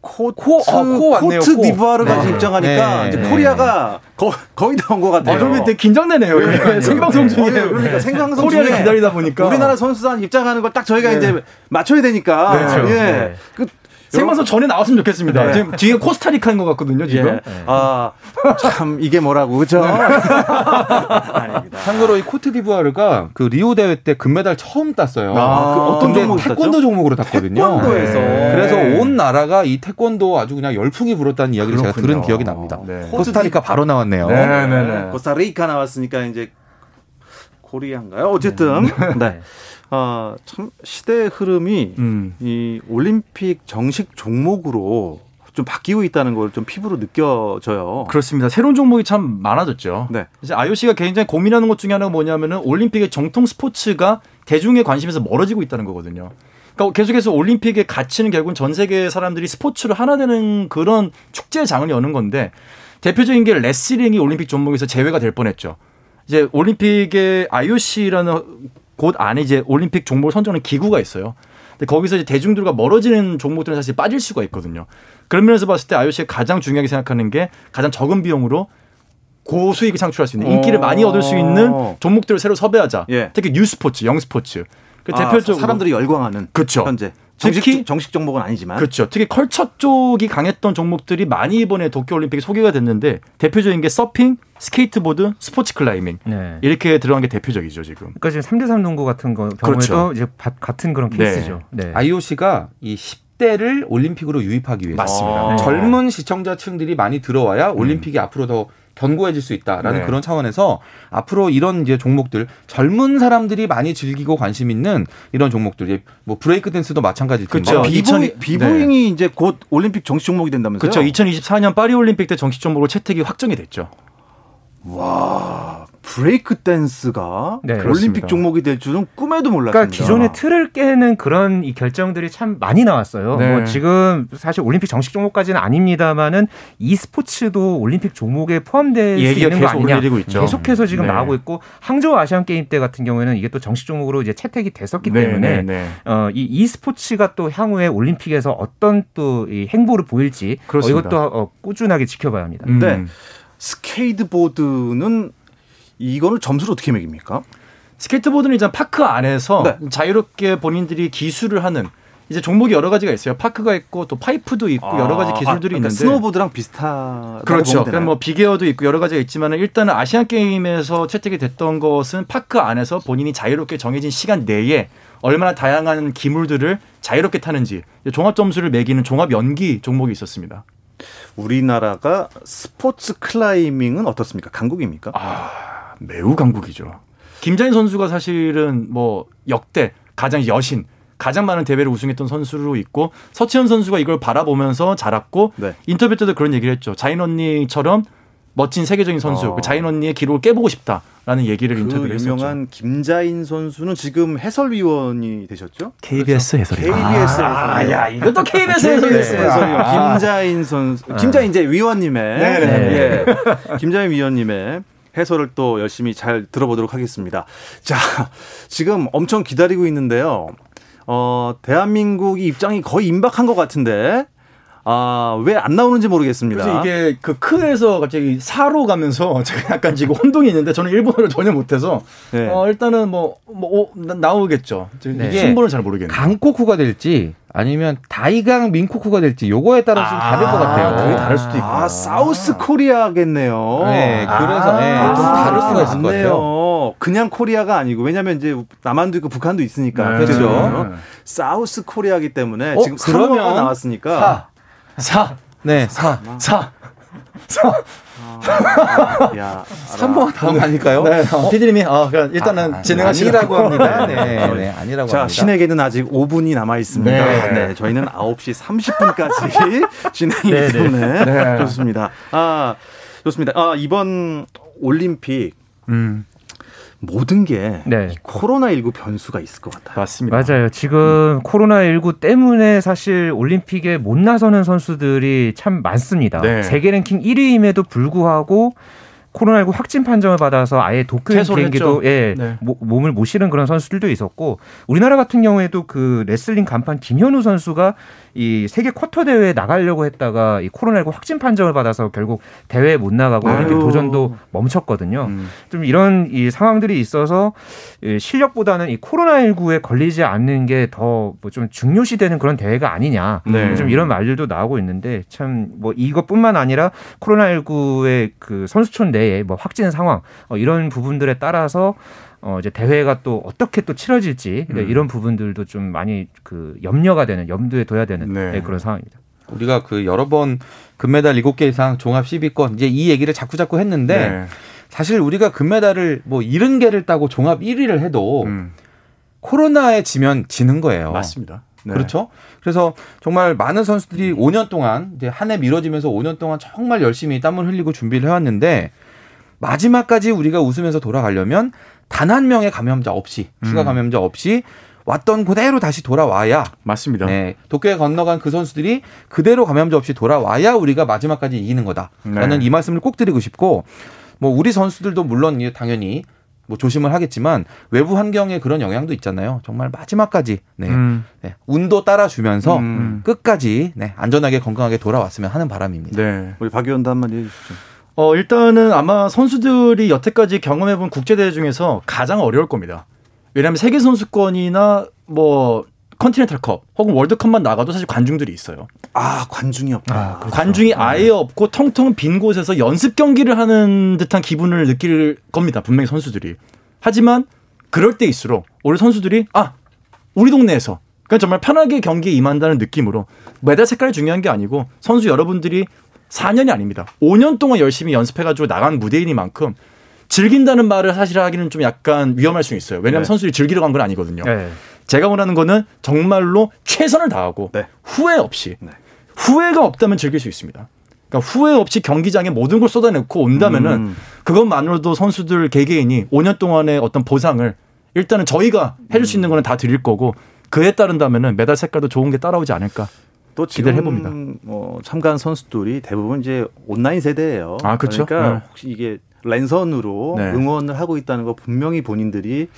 코트,
코, 어, 코 왔네요,
코트
코.
디부아르가
네.
입장하니까
네.
이제
네.
코리아가 거, 거의 다 온 것 같아요.
아, 그러면 되게 긴장되네요. 그러니까 생방송 중에
네, 그러니까 생방송
코리아를
중에
기다리다 보니까
우리나라 선수단 입장하는 걸 딱 저희가
네.
이제 맞춰야 되니까.
그렇죠.
예.
네.
그
생방송 전에 나왔으면 좋겠습니다.
네.
지금 뒤에 코스타리카인 것 같거든요, 지금.
예. 아, 참 이게 뭐라고 그죠? 아닙니다.
참고로 이 코트 디부아르가 그 리우 대회 때 금메달 처음 땄어요.
아,
그 어떤 종목이
태권도
땄죠?
종목으로 땄거든요.
태권도에서.
네. 그래서 온 나라가 이 태권도 아주 그냥 열풍이 불었다는 이야기를 제가
그렇군요.
들은 기억이 납니다.
네.
코스타리카 바로 나왔네요.
네, 네, 네.
코스타리카 나왔으니까 이제 코리아인가요? 어쨌든 네. 아, 참 시대의 흐름이
음.
이 올림픽 정식 종목으로 좀 바뀌고 있다는 걸 좀 피부로 느껴져요.
그렇습니다. 새로운 종목이 참 많아졌죠.
네.
이제 IOC가 굉장히 고민하는 것 중에 하나가 뭐냐면은 올림픽의 정통 스포츠가 대중의 관심에서 멀어지고 있다는 거거든요. 그러니까 계속해서 올림픽의 가치는 결국은 전 세계 사람들이 스포츠로 하나 되는 그런 축제장을 여는 건데 대표적인 게 레슬링이 올림픽 종목에서 제외가 될 뻔했죠. 이제 올림픽의 IOC라는 곳 안에 이제 올림픽 종목을 선정하는 기구가 있어요. 근데 거기서 이제 대중들과 멀어지는 종목들은 사실 빠질 수가 있거든요. 그런 면에서 봤을 때 IOC가 가장 중요하게 생각하는 게 가장 적은 비용으로 고수익을 창출할 수 있는 인기를
오.
많이 얻을 수 있는 종목들을 새로 섭외하자.
예.
특히 new sports, young sports. 그
아,
대표적으로
사람들이 열광하는
그렇죠.
현재
특히-
정식 종목은 아니지만
그렇죠. 특히 culture 쪽이 강했던 종목들이 많이 이번에 도쿄올림픽에 소개가 됐는데 대표적인 게 서핑, 스케이트보드, 스포츠 클라이밍
네.
이렇게 들어간 게 대표적이죠 지금.
그러니까 지금 3대3 농구 같은 거 경우에도
그렇죠.
이제 바- 같은 그런
네.
케이스죠. 네.
IOC가 이 10대를 올림픽으로 유입하기 위해서
맞습니다.
아.
네.
젊은 시청자층들이 많이 들어와야 올림픽이 앞으로 더 견고해질 수 있다라는
네.
그런 차원에서 앞으로 이런 이제 종목들 젊은 사람들이 많이 즐기고 관심 있는 이런 종목들 뭐 브레이크 댄스도 마찬가지일 텐데
그렇죠.
아, 비보잉,
2000
B-boying이 이제 곧 올림픽 정식 종목이 된다면서요?
그렇죠. 2024년 파리 올림픽 때 정식 종목으로 채택이 확정이 됐죠.
와 브레이크 댄스가
네,
올림픽. 종목이 될 줄은 꿈에도 몰랐습니다.
그러니까 기존의 틀을 깨는 그런 이 결정들이 참 많이 나왔어요.
네.
뭐 지금 사실 올림픽 정식 종목까지는 아닙니다만은 이 스포츠도 올림픽 종목에 포함될 수 있는 거
계속
아니냐. 계속해서 지금
네.
나오고 있고 항저우 아시안 게임 때 같은 경우에는 이게 또 정식 종목으로 이제 채택이 됐었기
네,
때문에
네, 네.
어, 이 e스포츠가 또 향후에 올림픽에서 어떤 또 이 행보를 보일지 어. 이것도 어, 꾸준하게 지켜봐야 합니다.
음.
네. 스케이트보드는 이거는 점수를 어떻게 매깁니까?
스케이트보드는 이제 park 안에서
네.
자유롭게 본인들이 기술을 하는 이제 종목이 여러 가지가 있어요. park가 있고 또 파이프도 있고
아,
여러 가지 기술들이
아, 그러니까
있는데
스노보드랑 비슷하
그렇죠. 그럼 뭐 big air도 있고 여러 가지가 있지만 일단은 아시안 게임에서 채택이 됐던 것은 park 안에서 본인이 자유롭게 정해진 시간 내에 얼마나 다양한 기물들을 자유롭게 타는지 종합 점수를 매기는 종합 연기 종목이 있었습니다.
우리나라가 스포츠 클라이밍은 어떻습니까? 강국입니까?
아, 매우 강국이죠. 김자인 선수가 사실은 뭐 역대 가장 여신 가장 많은 대회를 우승했던 선수로 있고 서치현 선수가 이걸 바라보면서 자랐고
네.
인터뷰 때도 그런 얘기를 했죠. 자인 언니처럼 멋진 세계적인 선수,
어.
그 자인 언니의 기록을 깨보고 싶다라는 얘기를
그
인터뷰를 했었죠.
유명한 김자인 선수는 지금 해설위원이 되셨죠?
KBS 해설위원.
KBS
아,
해설위원.
야, 이것도 KBS 해설위원. 아.
김자인 선수, 김자인 이제 위원님의
네 네.
예, 김자인 위원님의 해설을 또 열심히 잘 들어보도록 하겠습니다. 자, 지금 엄청 기다리고 있는데요. 어, 대한민국이 입장이 거의 임박한 것 같은데, 아, 왜 안 나오는지 모르겠습니다.
그래서 이게 그 크에서 갑자기 사로 가면서 제가 약간 지금 혼동이 있는데 저는 일본어를 전혀 못해서
네.
어, 일단은 뭐, 뭐 어, 나- 나오겠죠.
네.
이게 순번을 잘 모르겠네요.
강코쿠가 될지 아니면 다이강 민코쿠가 될지 요거에 따라서 좀 다를 것 같아요.
그게 다를 수도 있고.
아, 사우스 코리아겠네요.
네, 그래서 네, 좀 다를 수가 있을 것 같아요.
그냥 코리아가 아니고 왜냐하면 이제 남한도 있고 북한도 있으니까
네.
그죠?
그렇죠.
사우스 코리아기 때문에
어,
지금
그러면
그러면 나왔으니까
사,
네, 사.
사, 사.
아, 야,
삼번 다음 아닐까요?
네, 어, 피디님이 아, 그냥 일단은
아,
진행하시라고
아니라고 합니다. 네, 네, 아니라고
자,
합니다.
신에게는 아직 5분이 남아 있습니다.
네.
네. 저희는 9시 30분까지 진행이기
네, 네.
때문에
네.
좋습니다. 아, 좋습니다. 아, 이번 올림픽
음,
모든 게
네.
코로나19 변수가 있을 것 같아요.
맞습니다.
맞아요. 지금 코로나19 때문에 사실 올림픽에 못 나서는 선수들이 참 많습니다.
네.
세계 랭킹 1위임에도 불구하고 코로나19 확진 판정을 받아서 아예 도쿄 비행기도. 예,
네.
모- 몸을 못 실은 그런 선수들도 있었고 우리나라 같은 경우에도 그 레슬링 간판 김현우 선수가 이 세계 쿼터 대회에 나가려고 했다가 이 코로나19 확진 판정을 받아서 결국 대회에 못 나가고. 올림픽 도전도 멈췄거든요.
음.
좀 이런 이 상황들이 있어서 이 실력보다는 이 코로나19에 걸리지 않는 게 더 뭐 좀 중요시되는 그런 대회가 아니냐.
네.
좀 이런 말들도 나오고 있는데 참 뭐 이것뿐만 아니라 코로나19의 그 선수촌 내에 뭐 확진 상황 어, 이런 부분들에 따라서 어 이제 대회가 또 어떻게 또 치러질지
음.
이런 부분들도 좀 많이 그 염려가 되는 염두에 둬야 되는
네.
네, 그런 상황입니다.
우리가 그 여러 번 금메달 7개 이상 종합 10위권 이제 이 얘기를 자꾸 자꾸 했는데
네.
사실 우리가 금메달을 뭐 70개를 따고 종합 1위를 해도
음,
코로나에 지면 지는 거예요.
맞습니다. 네.
그렇죠. 그래서 정말 많은 선수들이 5년 동안 이제 한 해 미뤄지면서 5년 동안 정말 열심히 땀을 흘리고 준비를 해왔는데 마지막까지 우리가 웃으면서 돌아가려면 단 한 명의 감염자 없이 추가
음.
감염자 없이 왔던 그대로 다시 돌아와야
맞습니다.
네, 도쿄에 건너간 그 선수들이 그대로 감염자 없이 돌아와야 우리가 마지막까지 이기는 거다라는
네.
이 말씀을 꼭 드리고 싶고 뭐 우리 선수들도 물론 이 당연히 뭐 조심을 하겠지만 외부 환경에 그런 영향도 있잖아요. 정말 마지막까지 네,
음,
네, 운도 따라주면서
음.
끝까지 네, 안전하게 건강하게 돌아왔으면 하는 바람입니다.
네.
우리 박 의원도 한마디 해주시죠.
어, 일단은 아마 선수들이 여태까지 경험해본 국제대회 중에서 가장 어려울 겁니다. 왜냐하면 세계선수권이나 뭐 컨티넨탈컵 혹은 월드컵만 나가도 사실 관중들이 있어요.
아, 관중이 없다.
그렇죠. 관중이 아예 없고 텅텅 빈 곳에서 연습 경기를 하는 듯한 기분을 느낄 겁니다. 분명히 선수들이. 하지만 그럴 때일수록 우리 선수들이 아 우리 동네에서 그러니까 정말 편하게 경기에 임한다는 느낌으로 메달 색깔이 중요한 게 아니고 선수 여러분들이 4년이 아닙니다. 5년 동안 열심히 연습해가지고 나간 무대이니만큼 즐긴다는 말을 사실 하기는 좀 약간 위험할 수 있어요. 왜냐하면
네.
선수들이 즐기러 간 건 아니거든요.
네.
제가 원하는 거는 정말로 최선을 다하고
네.
후회 없이
네.
후회가 없다면 즐길 수 있습니다. 그러니까 후회 없이 경기장에 모든 걸 쏟아내고 온다면은
음.
그것만으로도 선수들 개개인이 5년 동안의 어떤 보상을 일단은 저희가 해줄 수 있는 거는 다 드릴 거고 그에 따른다면은 메달 색깔도 좋은 게 따라오지 않을까.
또
기대를 해봅니다.
뭐 참가한 선수들이 대부분 이제 온라인 세대예요.
아, 그쵸?
그러니까
네.
혹시 이게 랜선으로
네.
응원을 하고 있다는 거 분명히 본인들이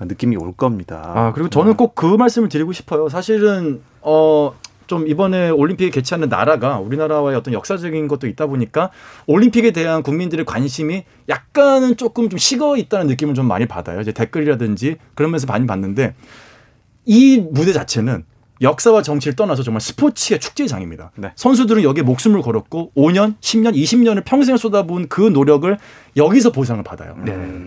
느낌이 올 겁니다.
아 그리고 저는 꼭 그 말씀을 드리고 싶어요. 사실은 어. 좀 이번에 올림픽에 개최하는 나라가 우리나라와의 어떤 역사적인 것도 있다 보니까 올림픽에 대한 국민들의 관심이 약간은 조금 좀 식어 있다는 느낌을 좀 많이 받아요. 이제 댓글이라든지 그러면서 많이 받는데 이 무대 자체는 역사와 정치를 떠나서 정말 스포츠의 축제장입니다.
네.
선수들은 여기에 목숨을 걸었고 5년, 10년, 20년을 평생을 쏟아부은 그 노력을 여기서 보상을 받아요.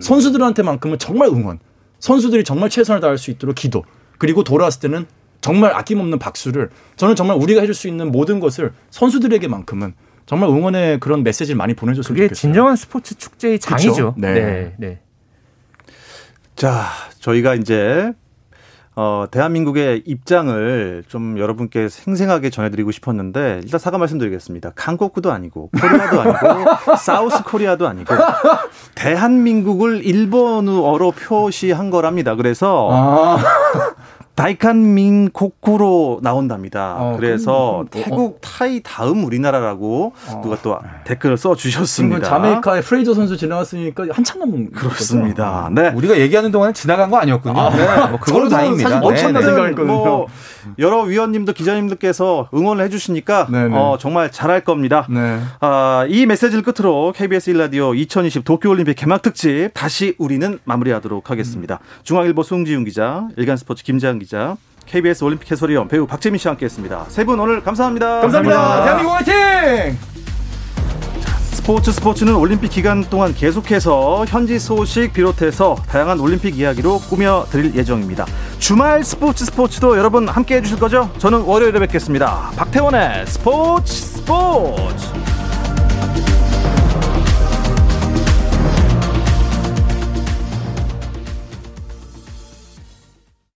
선수들한테만큼은 정말 응원, 선수들이 정말 최선을 다할 수 있도록 기도, 그리고 돌아왔을 때는 정말 아낌없는 박수를 저는 정말 우리가 해줄 수 있는 모든 것을 선수들에게만큼은 정말 응원의 그런 메시지를 많이 보내줬으면
그게
좋겠어요.
진정한 스포츠 축제의? 장이죠.
네.
네. 네.
자, 저희가 이제 어, 대한민국의 입장을 좀 여러분께 생생하게 전해드리고 싶었는데 일단 사과 말씀드리겠습니다. 韓国도 아니고 코리아도 아니고 South Korea도 아니고 대한민국을 일본어로 표시한 거랍니다. 그래서
아.
다이칸민 코쿠로 나온답니다.
어,
그래서
그럼, 그럼,
태국, 타이 다음 우리나라라고 누가 또 댓글을 써 주셨습니다.
자메이카의 프레이저 선수 지나갔으니까 한참 남은
그렇습니다. 네.
우리가 얘기하는 동안에 지나간 거 아니었군요.
아,
네. 뭐 그걸로 다행입니다.
엄청난
네, 네.
생각했거든요.
뭐 여러 위원님들 기자님들께서 응원을 해주시니까. 어, 정말 잘할 겁니다.
네.
아, 이 메시지를 끝으로 KBS 1라디오 2020 도쿄올림픽 개막 특집 다시 우리는 마무리하도록 하겠습니다. 중앙일보 송지윤 기자, 일간스포츠 김재한 기자, KBS 올림픽 해설위원 배우 박재민 씨와 함께했습니다. 세 분 오늘 감사합니다.
감사합니다. 대한민국 화이팅!
스포츠 스포츠는 올림픽 기간 동안 계속해서 현지 소식 비롯해서 다양한 올림픽 이야기로 꾸며드릴 예정입니다. 주말 스포츠 스포츠도 여러분 함께 해주실 거죠? 저는 월요일에 뵙겠습니다. 박태원의 스포츠 스포츠!